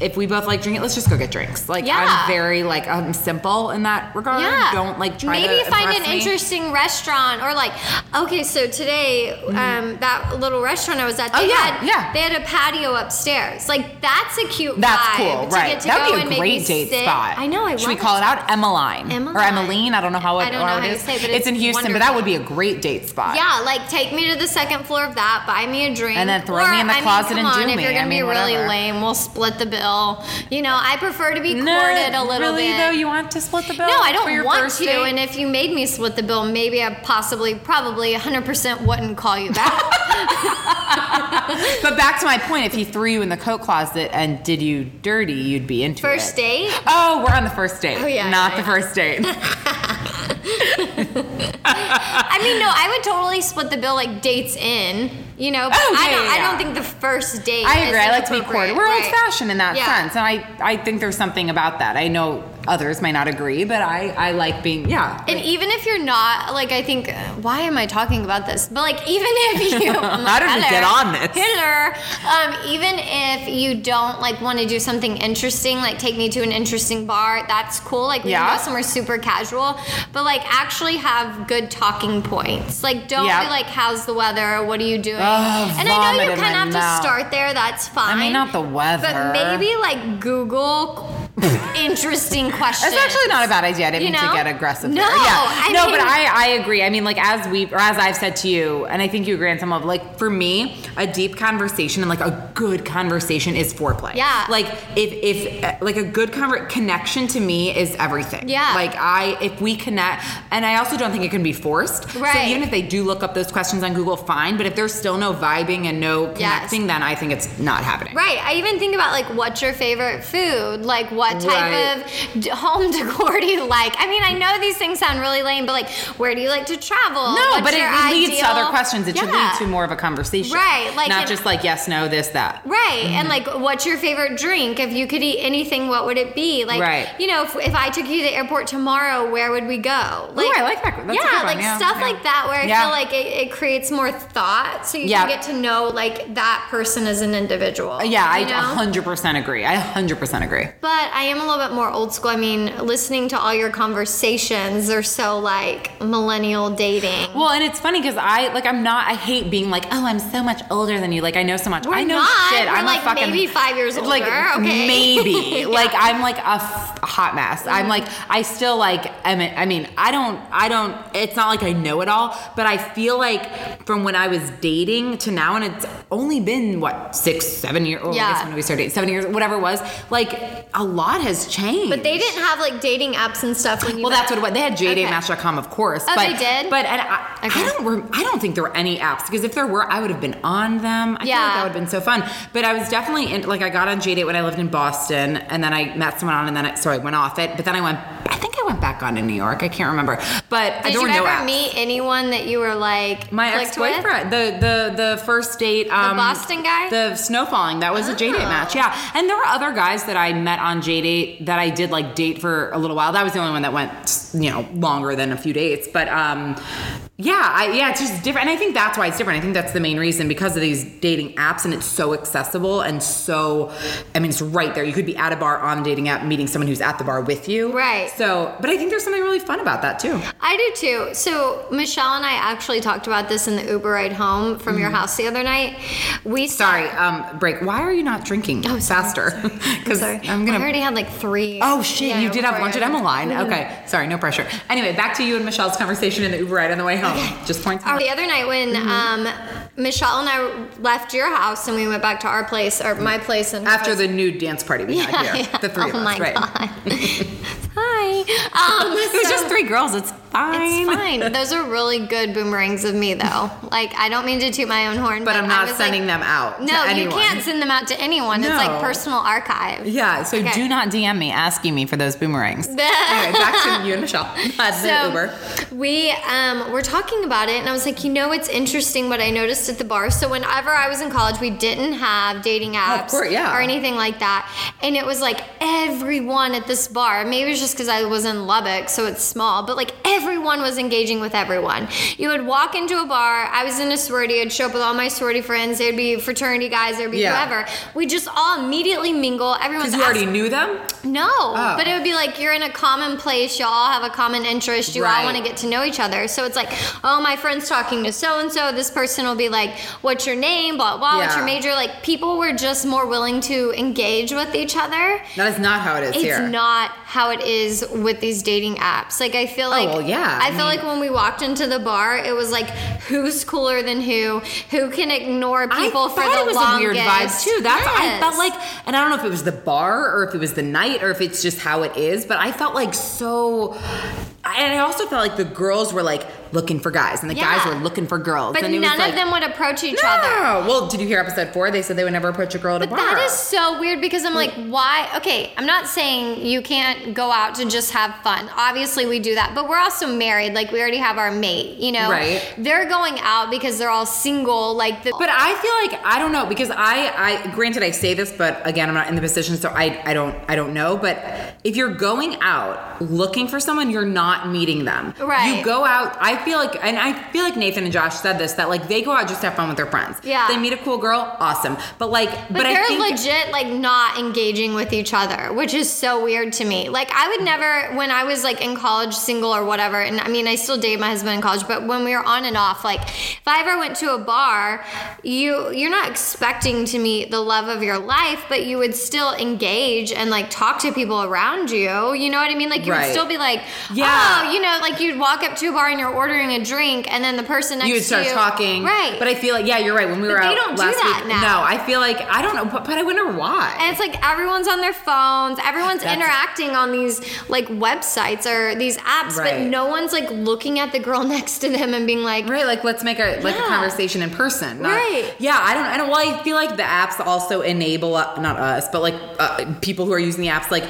if we both like drinking, let's just go get drinks. Like, Yeah. I'm very like I'm simple in that regard. Yeah. Don't like try Maybe to find an me. interesting restaurant or like okay, so today um, that little restaurant I was at, they Mm-hmm. Oh, yeah, had yeah. they had a patio upstairs. Like that's a cute That's vibe cool, to right? get to that go would be a great date sit. spot. I know. I Should we call it out? Emmaline or Emmaline. Emmaline? I don't know how it, I don't know how it you say, but it's it's in Houston, but that would be a great date spot. Yeah, like take me to the second floor of that, buy me a drink, And then throw or, me in the I mean, closet come and on, do if me. you're gonna I be really whatever. lame, we'll split the bill. You know, I prefer to be No, courted a little really bit. though, you want to split the bill? No, I don't want to. And if you made me split the bill, maybe I possibly, probably 100% wouldn't call you back. But back to my point, if he threw you in the coat closet and did you dirty, you'd be into it. First date? Oh, we're on the first date. Oh, yeah, Not yeah, the yeah. first date. I mean, no, I would totally split the bill like dates in, you know. But Oh, yeah, I don't. yeah, I don't think the first date. I agree. I like to be courted. We're right. old fashioned in that sense. And I, I think there's something about that. I know others might not agree, but I, I like being, yeah. And even if you're not, like, I think, why am I talking about this? But like, even if you, I'm How did we get on this?" Hello. Um, even if you don't like want to do something interesting, like take me to an interesting bar, that's cool. Like, we Yeah. can go somewhere super casual, but like, actually have good talking points. Like, don't be like, "How's the weather? What are you doing?" Oh, and I know you kind of have to start there. That's fine. I mean, not the weather. but maybe like Google interesting question. That's actually not a bad idea. I didn't You mean to get aggressive. No, there. yeah. I no, mean- but I, I agree. I mean, like as we or as I've said to you, and I think you agree on some of like for me, a deep conversation and like a good conversation is foreplay. Yeah. Like if if like a good conver- connection to me is everything. Yeah. Like I if we connect, and I also don't think it can be forced. Right. So even if they do look up those questions on Google, fine. But if there's still no vibing and no connecting, then I think it's not happening. Right. I even think about like what's your favorite food? Like what type Right. of home decor do you like? I mean, I know these things sound really lame, but like where do you like to travel? No, What's but it, leads to other questions. It should lead to more of a conversation. Right, like not it- just like yes, no, this, that. Right. And mm-hmm. like, what's your favorite drink? If you could eat anything, what would it be? Like, Right. you know, if, if I took you to the airport tomorrow, where would we go? Ooh, I like that. That's a yeah, like yeah, stuff yeah. like that where I Yeah. feel like it, it creates more thought so you Yeah. can get to know like that person as an individual. Yeah, I know? 100% agree. I 100% agree. But I am a little bit more old school. I mean, listening to all your conversations are so like millennial dating. Well, and it's funny because I like I'm not. I hate being like, oh, I'm so much older than you. Like I know so much. We're I know not. shit. We're, I'm like, fucking maybe five years Like older. Okay. maybe. Yeah. Like I'm like a, f- hot mess. I'm mm-hmm. like I still like. I mean, I mean, I don't. I don't. It's not like I know it all, but I feel like from when I was dating to now, and it's only been what six, seven years. Oh, I Yeah. guess when we started dating, seven years, whatever it was. Like a lot has changed. But they didn't have like dating apps and stuff when you Well, met. that's what it was. They had Okay. JDate Match.com, of course. Oh, but, they did? But and I, Okay. I don't. rem- I don't think there were any apps because if there were, I would have been on them. I feel like Yeah. that would have been so fun. But I was definitely in, like I got on JDate when I lived in Boston, and then I met someone on, and then I, so I went off it. But then I went. I think I went back on in New York. I can't remember. But Did you ever apps. meet anyone that you were like My ex boyfriend? the the the first date, um, Boston guy? the snowfalling, that was a JDate Oh. match, yeah. And there were other guys that I met on JDate that I did like date for a little while. That was the only one that went, you know, longer than a few dates. But um, Yeah, I, yeah, it's just different, and I think that's why it's different. I think that's the main reason because of these dating apps, and it's so accessible and so. I mean, it's right there. You could be at a bar on a dating app, meeting someone who's at the bar with you. Right. So, but I think there's something really fun about that too. I do too. So Michelle and I actually talked about this in the Uber ride home from your house the other night. We. Sorry, um, break. Why are you not drinking Oh, faster? Because Sorry. I'm gonna. I already had like three. Oh shit! Yeah, you did have lunch at Emmaline. Okay, sorry, no pressure. Anyway, back to you and Michelle's conversation in the Uber ride on the way home. Just points. Oh, the other night when Mm-hmm. um, Michelle and I left your house and we went back to our place or my place and After the nude dance party we had Yeah, here, yeah. the three oh of us, my right? god. Hi. Um, It was so- just three girls. It's fine. It's fine. Those are really good boomerangs of me, though. Like, I don't mean to toot my own horn, But but, I'm I not was sending like, them out. No, you can't send them out to anyone. It's like personal archive. Yeah, so Okay. do not DM me asking me for those boomerangs. anyway, back to you and Michelle at the So Uber. we um, were talking about it, and I was like, you know, it's interesting what I noticed at the bar. So whenever I was in college, we didn't have dating apps course, yeah. or anything like that, and it was like everyone at this bar. Maybe it's just because I was in Lubbock, so it's small, but like everyone was engaging with everyone. You would walk into a bar. I was in a sorority. I'd show up with all my sorority friends. There'd be fraternity guys. There'd be Yeah. whoever. We just all immediately mingle. Everyone's Because you already knew them? no, Oh. but it would be like you're in a common place. You all have a common interest. You all want to get to know each other. So it's like, oh, my friend's talking to so and so. This person will be like, "What's your name?" Blah blah. What's your major? Like people were just more willing to engage with each other. That is not how it is It's here. It's not how it is with these dating apps. Like I feel oh, like Oh, well, yeah. I, I feel mean- like when we walked into the bar, it was like who's cooler than who? Who can ignore people I for thought the it was longest? a weird vibe too. That's I felt like, and I don't know if it was the bar or if it was the night or if it's just how it is, but I felt like so. And I also felt like the girls were like looking for guys, and the guys were looking for girls. But and it was none like, of them would approach each No. other. Well, did you hear episode four? They said they would never approach a girl at a But bar. that is so weird because I'm like, why? Okay, I'm not saying you can't go out to just have fun. Obviously, we do that, but we're also married. Like, we already have our mate, you know? Right. They're going out because they're all single. Like, the, But I feel like I don't know because I, I granted I say this, but again I'm not in the position, so I, I don't I don't know. But if you're going out looking for someone, you're not meeting them. Right. You go out. I feel like, and I feel like Nathan and Josh said this that like they go out just to have fun with their friends. Yeah. They meet a cool girl, awesome. But like, but, but, I they're think legit like not engaging with each other, which is so weird to me. Like I would never when I was like in college single or whatever, and I mean I still date my husband in college, but when we were on and off, like if I ever went to a bar, you you're not expecting to meet the love of your life, but you would still engage and like talk to people around you. You know what I mean? Like you Right. would still be like, Yeah. oh, you know, like you'd walk up to a bar and you're ordering a drink, and then the person next to you would start you, talking, right? But I feel like yeah, you're right. When we were But they out don't do last that week, now. no, I feel like I don't know, but, but I wonder why. And it's like everyone's on their phones, everyone's That's- interacting on these like websites or these apps, but no one's like looking at the girl next to them and being like, Right, like let's make a like a conversation in person. not- Right. Yeah, I don't. I don't. Well, I feel like the apps also enable not us, but like uh, people who are using the apps. Like,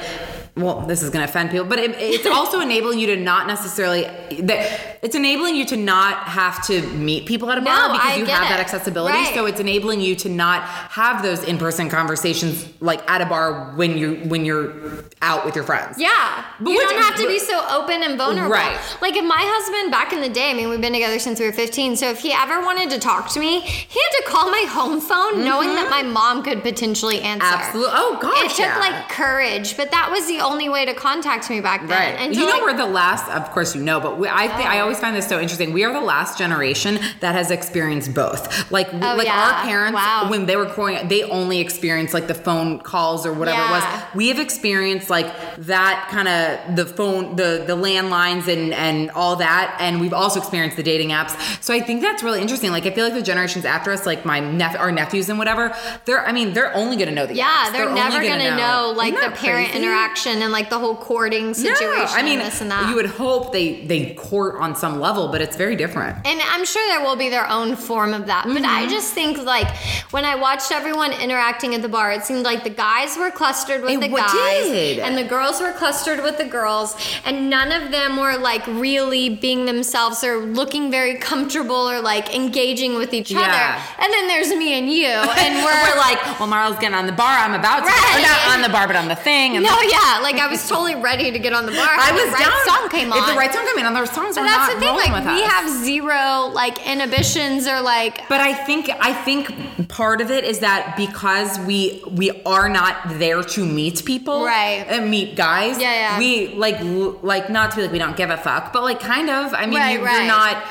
well, this is going to offend people, but it, it's also enabling you to not necessarily that it's enabling you to not have to meet people at a bar No, because I you have it. that accessibility. Right. So it's enabling you to not have those in person conversations like at a bar when you when you're out with your friends. yeah, But you which- don't have to be so open and vulnerable. Right. Like if my husband back in the day, I mean, we've been together since we were 15. So if he ever wanted to talk to me, he had to call my home phone, knowing that mm-hmm. my mom could potentially answer. Absolutely. Oh gosh. It took yeah. like courage, but that was the only way to contact me back then. Right. And you know, like, we're the last, of course, you know, but we, I think I always find this so interesting. We are the last generation that has experienced both. Like, Oh, like yeah. our parents, Wow. when they were growing up, they only experienced like the phone calls or whatever it was. We have experienced like that kind of the phone, the, the landlines and, and all that. And we've also experienced the dating apps. So I think that's really interesting. Like, I feel like the generations after us, like my nep- our nephews and whatever, they're, I mean, they're only going to know the Yeah, apps. they're, only never gonna, know, like the parent crazy? interaction and like the whole courting situation. No, I mean, this and that. you would hope they they court on some level, but it's very different. and I'm sure there will be their own form of that. But I Mm-hmm. just think like when I watched everyone interacting at the bar, it seemed like the guys were clustered with It the guys did. and the girls were clustered with the girls, and none of them were like really being themselves or looking very comfortable or like engaging with each Yeah. other. And then there's me and you, and we're, We're like, well, Marlo's getting on the bar. I'm about to, Right. or not on the bar, but on the thing. And No, yeah, Yeah, like I was totally ready to get on the bar. I was down. The right down. song came on. If the right song came in, other songs but were that's not the thing. rolling Like with we us. have zero like inhibitions or like But I think I think part of it is that because we we are not there to meet people, Right. And meet guys. Yeah, yeah. We like like not to be like we don't give a fuck, but like kind of. I mean, Right, you, right. you're not.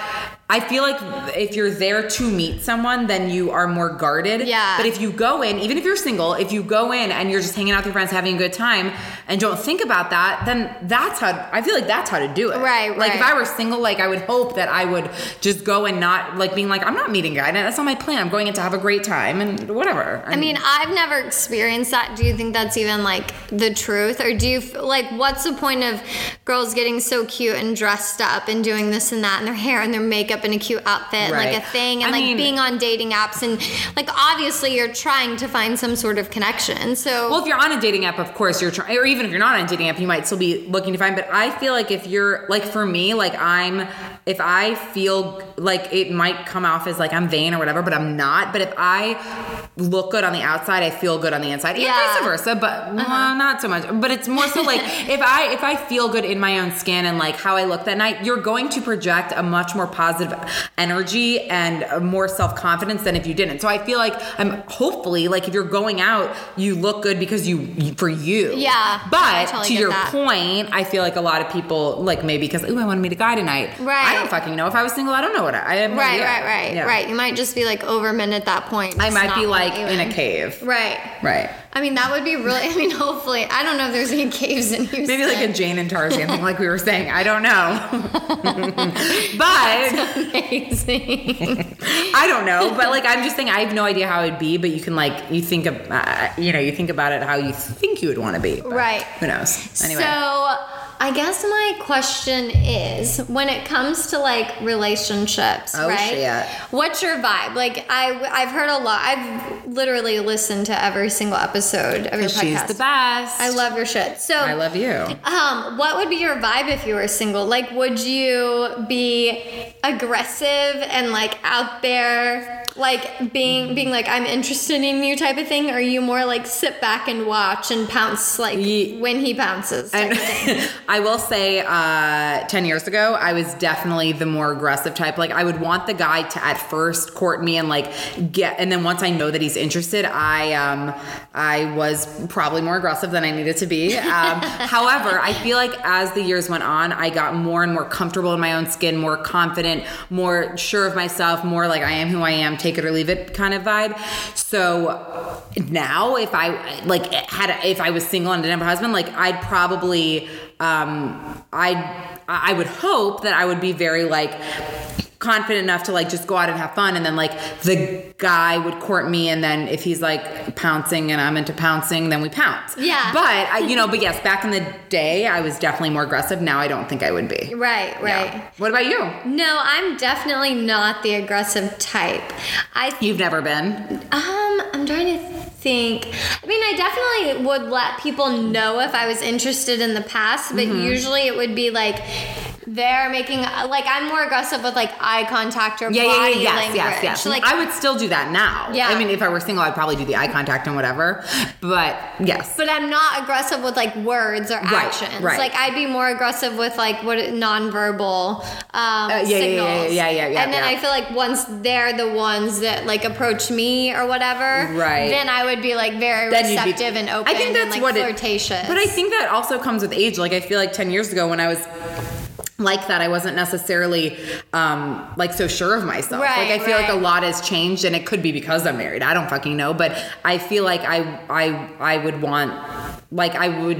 I feel like if you're there to meet someone, then you are more guarded. Yeah. But if you go in, even if you're single, if you go in and you're just hanging out with your friends, having a good time, and don't think about that, then that's how I feel like that's how to do it. Right, Like if. I were single, like I would hope that I would just go and not like being like I'm not meeting a guy. That's not my plan. I'm going in to have a great time and whatever. I mean, I've never experienced that. Do you think that's even like the truth? Or do you like what's the point of girls getting so cute and dressed up and doing this and that and their hair and their makeup and a cute outfit and like a thing and I like mean- being on dating apps and like obviously you're trying to find some sort of connection. So Well, if you're on a dating app, of course you're trying, or even if you're not on a dating app, you might still be looking to find. But I feel like if you're like for me, like I'm, if I feel like it might come off as like I'm vain or whatever, but I'm not. But if I look good on the outside, I feel good on the inside, Yeah. Uh-huh. vice versa. But well, not so much. But it's more so like if I if I feel good in my own skin and like how I look that night, you're going to project a much more positive energy and more self confidence than if you didn't. So I feel like I'm hopefully like if you're going out, you look good because you for you. Yeah, But totally to your that. point, I feel like a lot of people like maybe because ooh I want to meet a guy tonight. Right. I don't fucking know. If I was single, I don't know what I, I have no right, idea. right, right, Yeah. right. You might just be like over men at that point. I might be like in a cave. Right. Right. I mean, that would be really. I mean, hopefully, I don't know if there's any caves in Houston. Maybe like a Jane and Tarzan thing, like we were saying. I don't know. but amazing. I don't know. But like, I'm just saying, I have no idea how it'd be. But you can like, you think of, uh, you know, you think about it how you think you would want to be. Right. Who knows? Anyway. So, I guess my question is when it comes to like relationships, Oh, right? shit. What's your vibe? Like I I've heard a lot. I've literally listened to every single episode of your podcast. she's the best. I love your shit. So I love you. Um, what would be your vibe if you were single? Like, would you be aggressive and like out there, like being being like I'm interested in you type of thing? Or are you more like sit back and watch and pounce like Ye- when he pounces? Type of thing? I will say, uh, 10 years ago, I was definitely the more aggressive type. Like, I would want the guy to at first court me and like get, and then once I know that he's interested, I, um, I was probably more aggressive than I needed to be. Um, however, I feel like as the years went on, I got more and more comfortable in my own skin, more confident, more sure of myself, more like I am who I am, take it or leave it kind of vibe. So now, if I like had, if I was single and didn't have a husband, like I'd probably, um, I'd, I would hope that I would be very like confident enough to like just go out and have fun and then like the guy would court me and then if he's like pouncing and I'm into pouncing then we pounce. Yeah. But I you know, but yes, back in the day I was definitely more aggressive. Now I don't think I would be. Right, right. What about you? No, I'm definitely not the aggressive type. I You've never been. Um, I'm trying to think. I mean, I definitely would let people know if I was interested in the past, but Mm-hmm. usually it would be like they're making like I'm more aggressive with like eye contact or Yeah, yeah, body yeah, yes, language. yes, yes. Like I would still do that now. Yeah. I mean, if I were single, I'd probably do the eye contact and whatever. But yes. but I'm not aggressive with like words or actions. right. Like I'd be more aggressive with like what nonverbal um, Uh, yeah, yeah, signals. yeah, yeah, yeah, yeah, And then yeah. I feel like once they're the ones that like approach me or whatever, Right. Then I would be like very Then you'd be- receptive and open. I think that's and, like, what it- flirtatious. But I think that also comes with age. Like I feel like ten years ago when I was like that, I wasn't necessarily um, like so sure of myself. Right, like I feel like a lot has changed, and it could be because I'm married. I don't fucking know, but I feel like I I I would want like I would.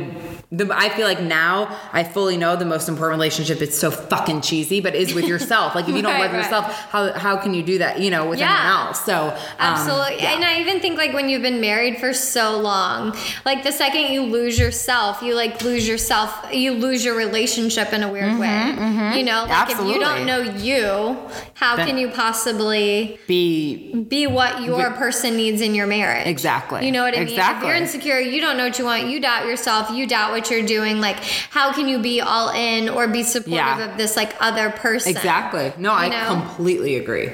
The, I feel like now I fully know the most important relationship. It's so fucking cheesy, but is with yourself. Like if you don't Right, love right. yourself, how how can you do that? You know, with Yeah. anyone else? So um, Absolutely. yeah. And I even think like when you've been married for so long, like the second you lose yourself, you like lose yourself, you lose your relationship in a weird way. You know, like if you don't Mm-hmm, know you, how Then- can you possibly be be what your person needs in your marriage? Exactly. You know what I mean? If you're insecure, you don't know what you want, you doubt yourself, you doubt what you're doing. Like, how can you be all in or be supportive Yeah. of this like other person? Exactly. No, I know? completely agree.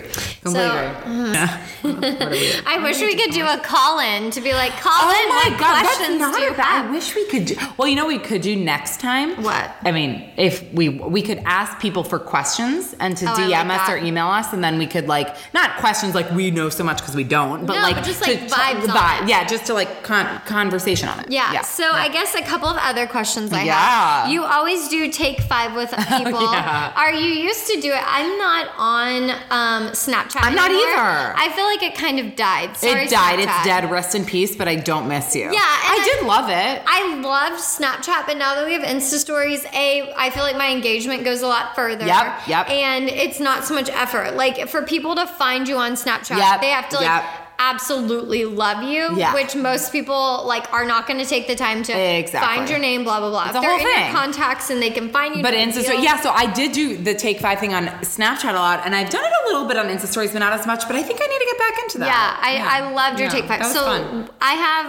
Completely So- agree. Mm-hmm. Yeah. We doing? I wish we could do a call in to be like, call Oh in. my what god, that's questions not do you a bad. have? I wish we could. Do, well, you know, we could do next time. What? I mean, if we we could ask people for questions and to Oh, DM like us that. or email us, and then we could like not questions like we know so much because we don't, but No, like but just, to like, vibes on vibe-. Yeah, just to like con- conversation on it. Yeah. So I guess a couple of other questions I Yeah. have. You always do take five with people. Yeah. Are you used to do it? I'm not on um, Snapchat. I'm not either. I feel like it kind of died. Sorry, it died. It's dead. Rest in peace. But I don't miss you. Yeah, I, I- did love it. I loved Snapchat, but now that we have Insta stories, A, I feel like my engagement goes a lot further. Yep, yep. And it's not so much effort. Like for people to find you on Snapchat, Yep, they have to like yep. Absolutely love you. Yeah. Which most people like are not gonna take the time to Exactly. find your name, blah blah blah. It's if a they're in your contacts and they can find you. But Insta story, yeah. So I did do the take five thing on Snapchat a lot, and I've done it a little bit on Insta stories, but not as much. But I think I need to get back into that. Yeah, I, I loved your Yeah, take five. So fun. I have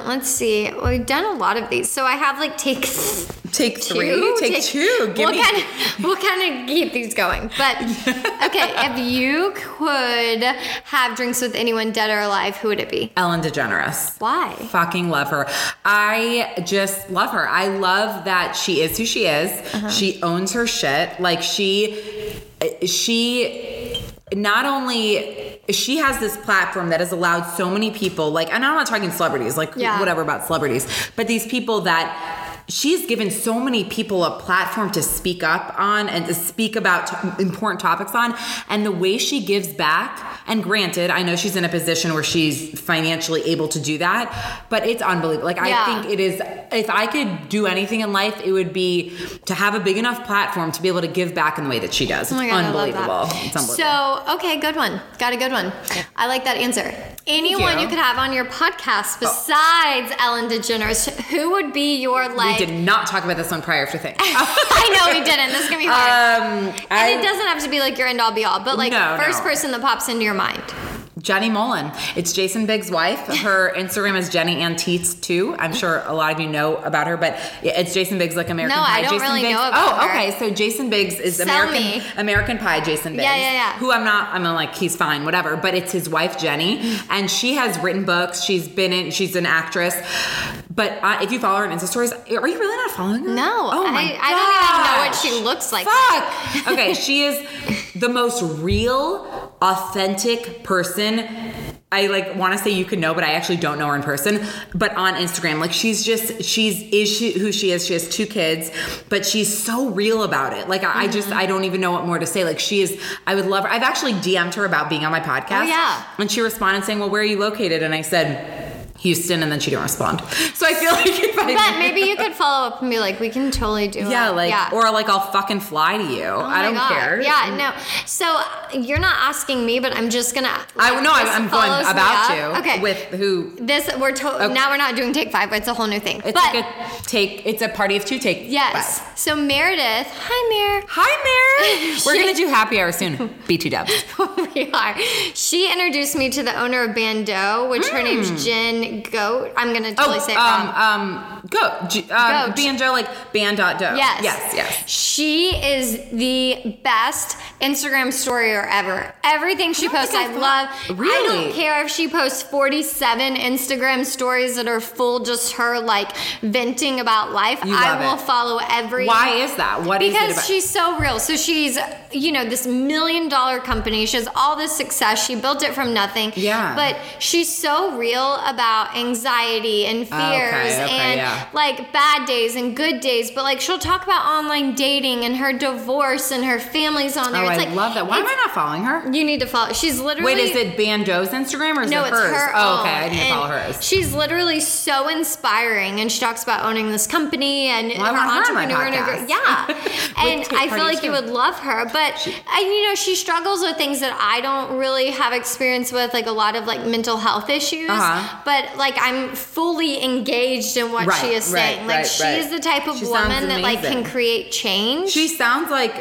um let's see, we've done a lot of these. So I have like take take three, two, take, two. Give we'll me. kind of we'll kind of keep these going. But okay, if you could have drinks with anyone dead or alive, who would it be? Ellen DeGeneres. Why? Fucking love her. I just love her. I love that she is who she is. Uh-huh. She owns her shit. Like she, she not only she has this platform that has allowed so many people like and i'm not talking celebrities like Yeah. whatever about celebrities but these people that she's given so many people a platform to speak up on and to speak about t- important topics on and the way she gives back and granted i know she's in a position where she's financially able to do that but it's unbelievable like Yeah. i think it is if i could do anything in life it would be to have a big enough platform to be able to give back in the way that she does Oh my it's god, I love that. it's unbelievable So, okay, good one. Got a good one. I like that answer. Anyone you. you. could have on your podcast besides Ellen DeGeneres, who would be your we did not talk about this on prior to thing I know we didn't. This is gonna be hard. um I, and it doesn't have to be like your end all be all, but like No, first no. person that pops into your mind. Jenny Mollen. It's Jason Biggs' wife. Her Instagram is Jenny Teets too. I'm sure a lot of you know about her, but it's Jason Biggs like American No, Pie. I don't Jason really Biggs. know about oh, her. okay. So Jason Biggs is Sell American me. American Pie. Jason Biggs. Yeah, yeah, yeah. Who I'm not. I'm like he's fine, whatever. But it's his wife Jenny, and she has written books. She's been in. She's an actress. But uh, if you follow her on Insta stories, are you really not following her? No, Oh my I, I don't even know what she looks like. Fuck. Okay, she is the most real, authentic person. I like want to say you could know, but I actually don't know her in person. But on Instagram, like she's just she's is she who she is. She has two kids, but she's so real about it. Like I, I just Mm-hmm. I don't even know what more to say. Like she is. I would love her. I've actually DM'd her about being on my podcast. Oh, yeah. and she responded saying, "Well, where are you located?" And I said. Houston, and then she didn't respond. So I feel like if I But maybe you could follow up and be like, we can totally do it. yeah, like yeah. or like I'll fucking fly to you. Oh I don't God. care. Yeah, no. So you're not asking me, but I'm just gonna. I no, I'm, I'm going about you. Okay. With who? this, we're to- Okay. now we're not doing take five. but It's a whole new thing. It's but like a take. It's a party of two. Take yes. five. So Meredith, hi Mer. Hi, Mary. We're gonna do happy hour soon. B two dubs. we are. She introduced me to the owner of Bando, which her hmm. name's Jen Goat. I'm gonna totally say it wrong. Hmm. um, um, go. G- um, Goat. Banjo like band dot dough. Yes. Yes. Yes. She is the best Instagram storyer ever. Everything she I posts, I I've love. thought- I don't care if she posts 47 Instagram stories that are full just her like venting about life. I will it. follow every Why is that? What is it because about? she's so real. So she's, you know, this million dollar company. She has all this success. She built it from nothing. Yeah. But she's so real about anxiety and fears Okay, okay, and yeah. like bad days and good days. But like she'll talk about online dating and her divorce and her family's on there. oh, it's I like, love that. Why am I not following her? You need to follow. She's literally. Wait, is it Bando's Instagram or is No, it it's hers? her. Oh, okay. I need to follow hers. She's literally so inspiring, and she talks about owning this company and Well, her entrepreneur. and her- yeah, and I feel like you would love her. But I, you know, she struggles with things that I don't really have experience with, like a lot of like mental health issues. Uh-huh. But like I'm fully engaged in what Right, she is saying. Like right, she right. is the type of She woman that like can create change. She sounds like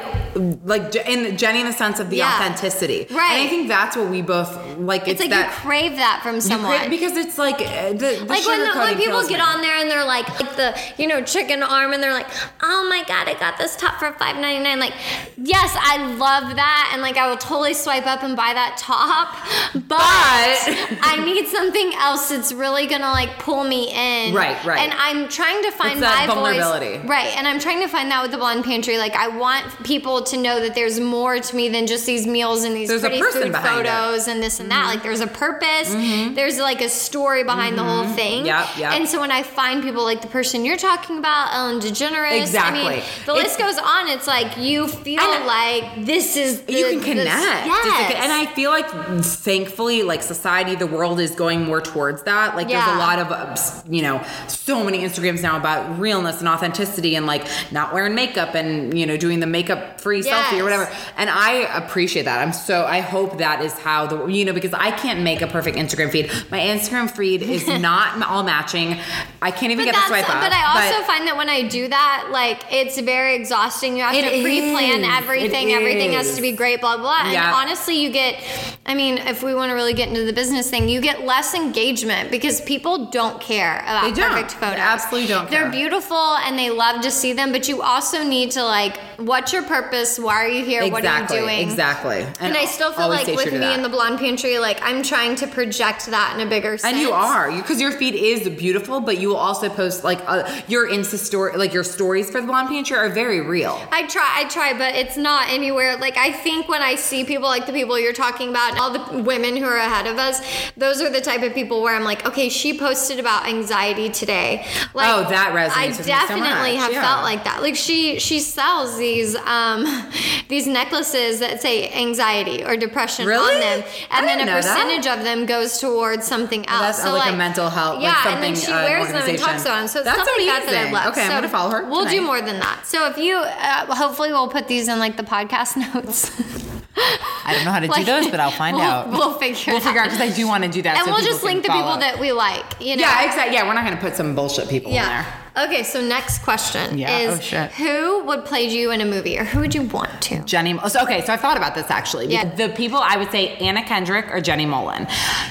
like in Jenny in the sense of the Yeah. authenticity, Right. And I think that's what we both like. It's, it's like that you crave that from someone. crave- because it's like uh, the, the like when, the, when people get me. on there and they're like, like the you know chicken arm and they're like oh my god i got this top for five ninety nine. like yes i love that and like i will totally swipe up and buy that top but, But- i need something else that's really gonna like pull me in Right, right. and i'm trying to find It's my vulnerability. voice right and i'm trying to find that with the blonde pantry like i want people to know that there's more to me than just these meals and these There's pretty food behind it. Mm-hmm. photos and this and that like there's a purpose there's like a story behind the whole thing Yep, yep. and so when I find people like the person you're talking about, Ellen DeGeneres, I Exactly. mean, the It's- list goes on. It's like you feel like this is the, you can this- connect. yes. And I feel like, thankfully, like society, the world is going more towards that. Like, there's a lot of, uh, you know, so many Instagrams now about realness and authenticity and like not wearing makeup and, you know, doing the makeup free selfie or whatever. And I appreciate that. I'm so, I hope that is how the, you know, because I can't make a perfect Instagram feed. My Instagram feed is not all matching. I can't even But get the swipe up. but I also find that when I do that, like it's very exhausting. You have to pre-plan is. everything. Everything has to be great, blah blah. And Yeah. honestly, you get. I mean, if we want to really get into the business thing, you get less engagement because people don't care about They don't. perfect They photos. absolutely don't Care. They're beautiful and they love to see them, but you also need to like, what's your purpose? Why are you here? exactly, What are you doing? Exactly. And, I still feel like with me in the blonde pantry, like I'm trying to project that in a bigger sense. And you are, because your feed is beautiful, but you will also post like uh, your Insta story, like your stories for the Blonde Pantry are very real. I try, I try, but it's not anywhere. Like I think when I see people like the people you're talking about, all the women who are ahead of us, those are the type of people where I'm like, okay, she posted about anxiety today. Like, Oh, that resonates I with me so definitely much, have yeah. felt like that. Like she she sells these um these necklaces that say anxiety or depression Really? on them, I and then a didn't that. percentage of them goes towards something else. that's, uh, like a mental health- like yeah, something, and then she uh, wears them and talks about them. So it's That's stuff like that that I love. Okay, I'm So gonna follow her We'll do more than that. So if you, uh, hopefully, we'll put these in like the podcast notes. I don't know how to Like, do those, but I'll find we'll, out. We'll figure. We'll it figure out because I do want to do that. And so we'll just link the follow. people that we like. You know. Yeah, exactly. Yeah, we're not going to put some bullshit people in there. Okay, so next question Yeah, is oh, shit. who would play you in a movie or who would you want to? Jenny. So okay, so I thought about this actually. Yeah. The people I would say Anna Kendrick or Jenny Mollen.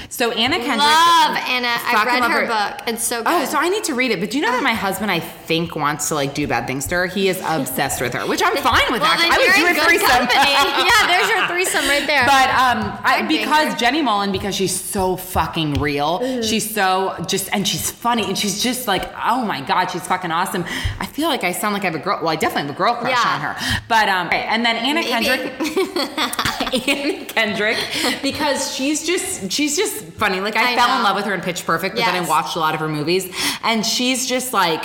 So Anna Kendrick. Love Anna. I read her book. It's so good. Oh, so I need to read it. But do you know that my husband, I think, wants to like do bad things to her? He is obsessed with her, which I'm fine with. well, actually, I would do a good threesome. company. yeah, there's your threesome right there. But um, I, because Jenny Mollen, because she's so fucking real, Mm-hmm. she's so just, and she's funny, and she's just like, oh my god, she's fucking awesome. I feel like I sound like I have a girl. Well, I definitely have a girl crush Yeah. on her. But um, okay, and then Anna Maybe. Kendrick, Anna Kendrick, because she's just, she's just funny. Like I, I fell know. in love with her in Pitch Perfect, but then I watched a lot of her movies, and she's just like,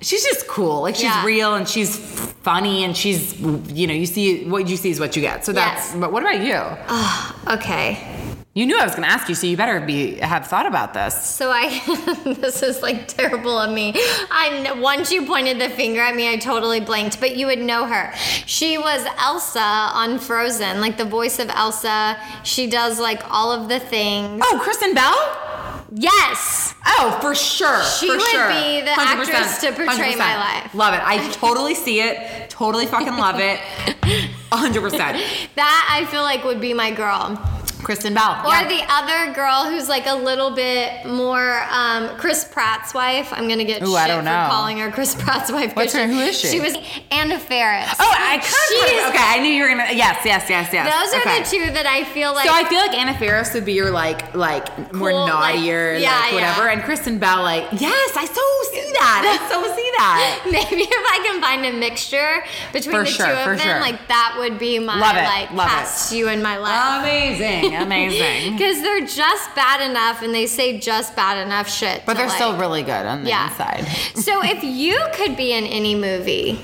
she's just cool. Like she's Yeah. real and she's funny and she's, you know, you see what you see is what you get. So that's. But what about you? Oh, okay. You knew I was going to ask you, so you better be have thought about this. So I, this is like terrible of me. I once you pointed the finger at me, I totally blanked. But you would know her. She was Elsa on Frozen, like the voice of Elsa. She does like all of the things. Oh, Kristen Bell? Yes, Oh, for sure. She for would sure. be the 100%, actress to portray my 100%. life. Love it. I totally see it. Totally fucking love it. 100%. that I feel like would be my girl. Kristen Bell. Or yeah. the other girl who's like a little bit more um, Chris Pratt's wife. I'm gonna get Ooh, shit I don't for calling her Chris Pratt's wife. What's her- who is she? She was Anna Faris. Oh, I She's- okay. I knew you were gonna. Yes, yes, yes, yes. Those are okay. the two that I feel like. So I feel like Anna Faris would be your like like more Cool, like- naughtier, yeah, like whatever, yeah. and Kristen Bell like yes, I so see that. I so see that. Maybe if I can find a mixture between For the sure, two of them, sure. like that would be my Love it, like love it. you in my life. Amazing, amazing. Because they're just bad enough, and they say just bad enough shit. But they're like- still really good on the Yeah. inside. so if you could be in any movie,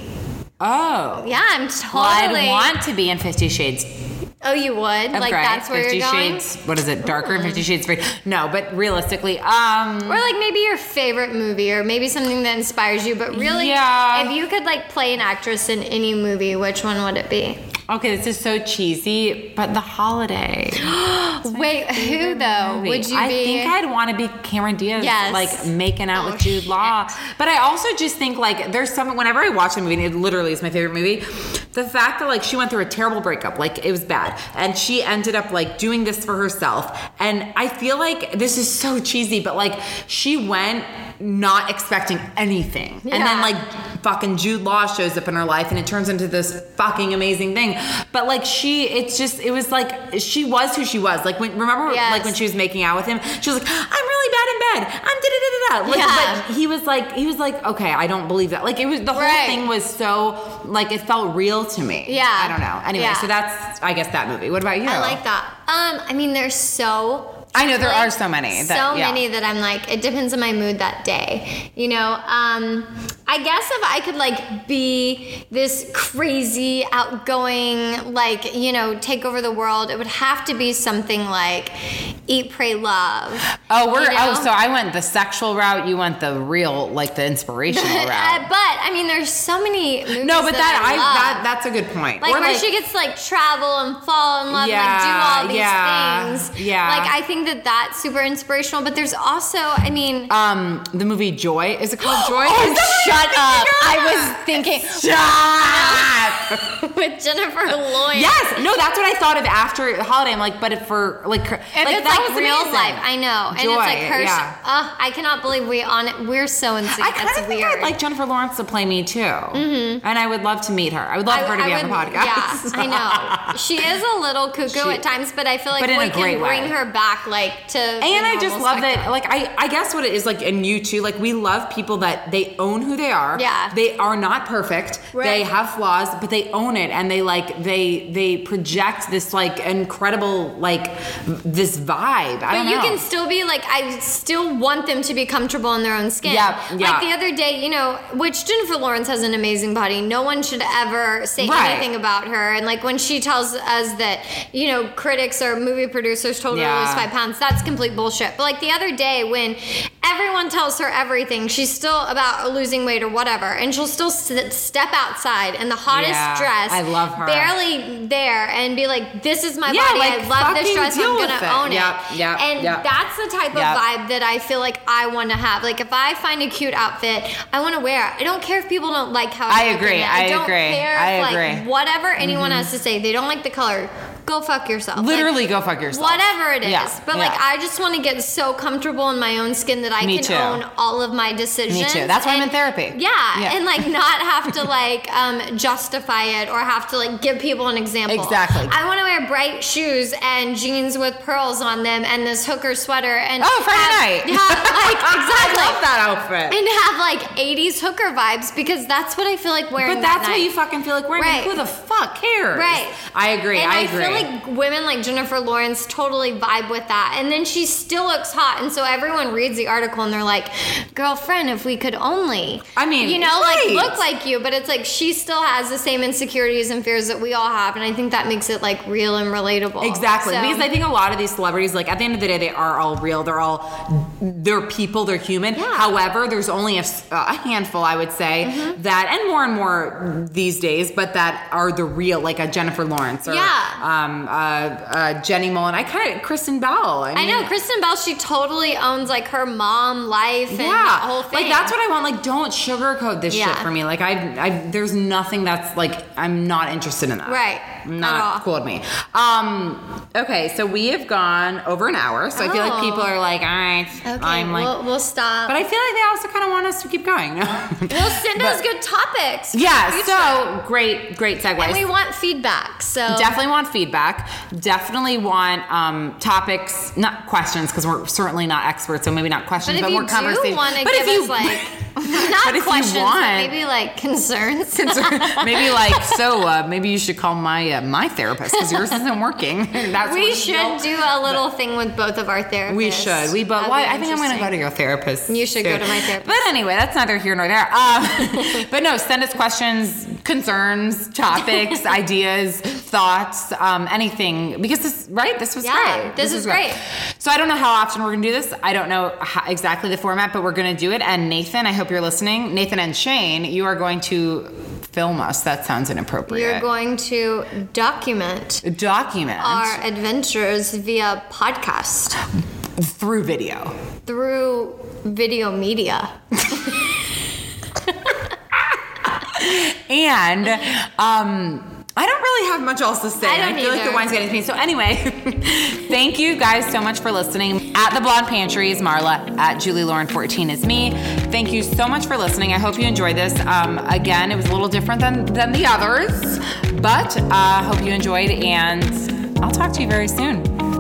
Oh. yeah, I'm Well, I'd want to be in Fifty Shades oh, you would? of Like that's where Fifty you're going. Shades. What is it? Darker and Fifty Shades of Grey. No, but realistically, um, Or like maybe your favorite movie, or maybe something that inspires you. But really, Yeah. if you could like play an actress in any movie, which one would it be? Okay, this is so cheesy, but The Holiday. Wait, who though? movie. Would you be? I be? think I'd want to be Cameron Diaz, Yes. like making out Oh, with Jude shit. Law. But I also just think like there's some. Whenever I watch the movie, and it literally is my favorite movie. The fact that like she went through a terrible breakup, like it was bad, and she ended up like doing this for herself. And I feel like this is so cheesy, but like she went not expecting anything, and then like fucking Jude Law shows up in her life, and it turns into this fucking amazing thing. But like she, it's just it was like she was who she was. Like when remember Yes. like when she was making out with him, she was like, "I'm really bad in bed. I'm da da da da da." Like, Yeah. But he was like, he was like, "Okay, I don't believe that." Like it was the whole Right. thing was so like it felt real to me. Yeah. I don't know. Anyway, Yeah. so that's I guess that movie. What about you? I like that. Um, I mean, there's so. I know there like, are so many that- so yeah. many that I'm like, it depends on my mood that day. You know, um, I guess if I could like be this crazy, outgoing, like you know, take over the world, it would have to be something like Eat, Pray, Love. Oh, we're you know? oh, so I went the sexual route. You went the real, like the inspirational Uh, route. but I mean, there's so many movies. No, but that I, love. that that's a good point. Like Or, where she gets to like travel and fall in love and like do all these Yeah, things. yeah. Like I think that that's super inspirational. But there's also, I mean, um the movie Joy is it called Joy? Oh, shut up! I was thinking Stop. with Jennifer Lawrence. yes, no, that's what I thought of after the holiday. I'm like, but if for like, If like it's that like real amazing. life, I know, and Joy, it's like her. yeah. Uh, I cannot believe we on it. We're so in sync. I kind of think weird. I'd like Jennifer Lawrence to play me too, mm-hmm. and I would love to meet her. I would love her to be on the podcast. Yeah, I know. She is a little cuckoo She- at times, but I feel like we can great bring way. her back, like to. And I just love spectrum. that, like I, I guess what it is like, and you too, like we love people that they own who they are. Yeah. they are not perfect. They have flaws, but they own it, and they like they they project this like incredible like this vibe. I But you know. can still be like, I still want them to be comfortable in their own skin. Yeah, yeah. Like the other day, you know, which Jennifer Lawrence has an amazing body. No one should ever say Right. anything about her. And like when she tells us that, you know, critics or movie producers told her to Yeah. lose five pounds, that's complete bullshit. But like the other day when everyone tells her everything, she's still about losing weight or whatever, and she'll still sit, step outside in the hottest Yeah, dress. I love her. Barely there and be like, this is my Yeah, body. like, I love this dress. I'm gonna own it. Yep, yep, and yep. that's the type of vibe that I feel like I want to have. Like if I find a cute outfit, I want to wear it. I don't care if people don't like how I agree, it. I don't agree, care I if, like, agree. Mm-hmm. whatever anyone has to say. They don't like the color. Go fuck yourself. Like, literally go fuck yourself. Whatever it is. Yeah, But like. I just want to get so comfortable in my own skin that I Me can too. own all of my decisions. Me too. That's why I'm in therapy. Yeah, Yeah. And like not have to like um justify it or have to like give people an example. Exactly. I want to wear bright shoes and jeans with pearls on them and this hooker sweater and Oh, Friday have- night. Yeah, like exactly. I love that outfit. And have like 80s hooker vibes because that's what I feel like wearing. But that that's what you fucking feel like wearing. Right. Who the fuck cares? Right. I agree. And I I, agree. Like women like Jennifer Lawrence totally vibe with that. And then she still looks hot. And so everyone reads the article and they're like, girlfriend, if we could only. I mean, you know, right. like look like you. But it's like she still has the same insecurities and fears that we all have. And I think that makes it like real and relatable. Exactly. So- Because I think a lot of these celebrities, like at the end of the day, they are all real. They're all, they're people, they're human. Yeah. However, there's only a handful, I would say, Mm-hmm. that, and more and more these days, but that are the real, like a Jennifer Lawrence or Yeah. um, uh, uh, Jenny Mollen. I kind of, Kristen Bell. I, I mean, know Kristen Bell. She totally owns like her mom life and Yeah, the whole thing. like that's what I want. Like, don't sugarcoat this shit for me. Like, I, I, there's nothing that's like I'm not interested in that. Right. Not cool with me. Um, okay, so we have gone over an hour, so I feel like Oh. people are like, all right, Okay, I'm like, we'll, we'll stop. but I feel like they also kind of want us to keep going. we'll send us But- good topics. for Yeah, future. so great, great segues. And we want feedback. So Definitely want feedback. Definitely want um, topics, not questions, because we're certainly not experts, so maybe not But questions, if but, you more conversation. do want to But give if you us like But not you questions, but want- maybe like concerns. maybe like so uh, maybe you should call my uh, my therapist because yours isn't working. That's we should do a little thing with both of our therapists. we should. We both well, i think i'm gonna go to your therapist You should go to my therapist. but anyway that's neither here nor there. Um, but no send us questions concerns topics ideas thoughts um, anything. Because this right? This was Yeah, great. this is great. so i don't know how often we're gonna do this. I don't know how, exactly the format but we're gonna do it. And nathan i hope you're listening nathan and shane you are going to film us. That sounds inappropriate. You're going to document document our adventures via podcast through video. through video media. And um I don't really have much else to say. I don't feel like the wine's getting to me. So anyway, thank you guys so much for listening. At the Blonde Pantry is Marla. At Julie Lauren 14 is me. Thank you so much for listening. I hope you enjoyed this. Um, again, it was a little different than than the others, but uh, hope you enjoyed. And I'll talk to you very soon.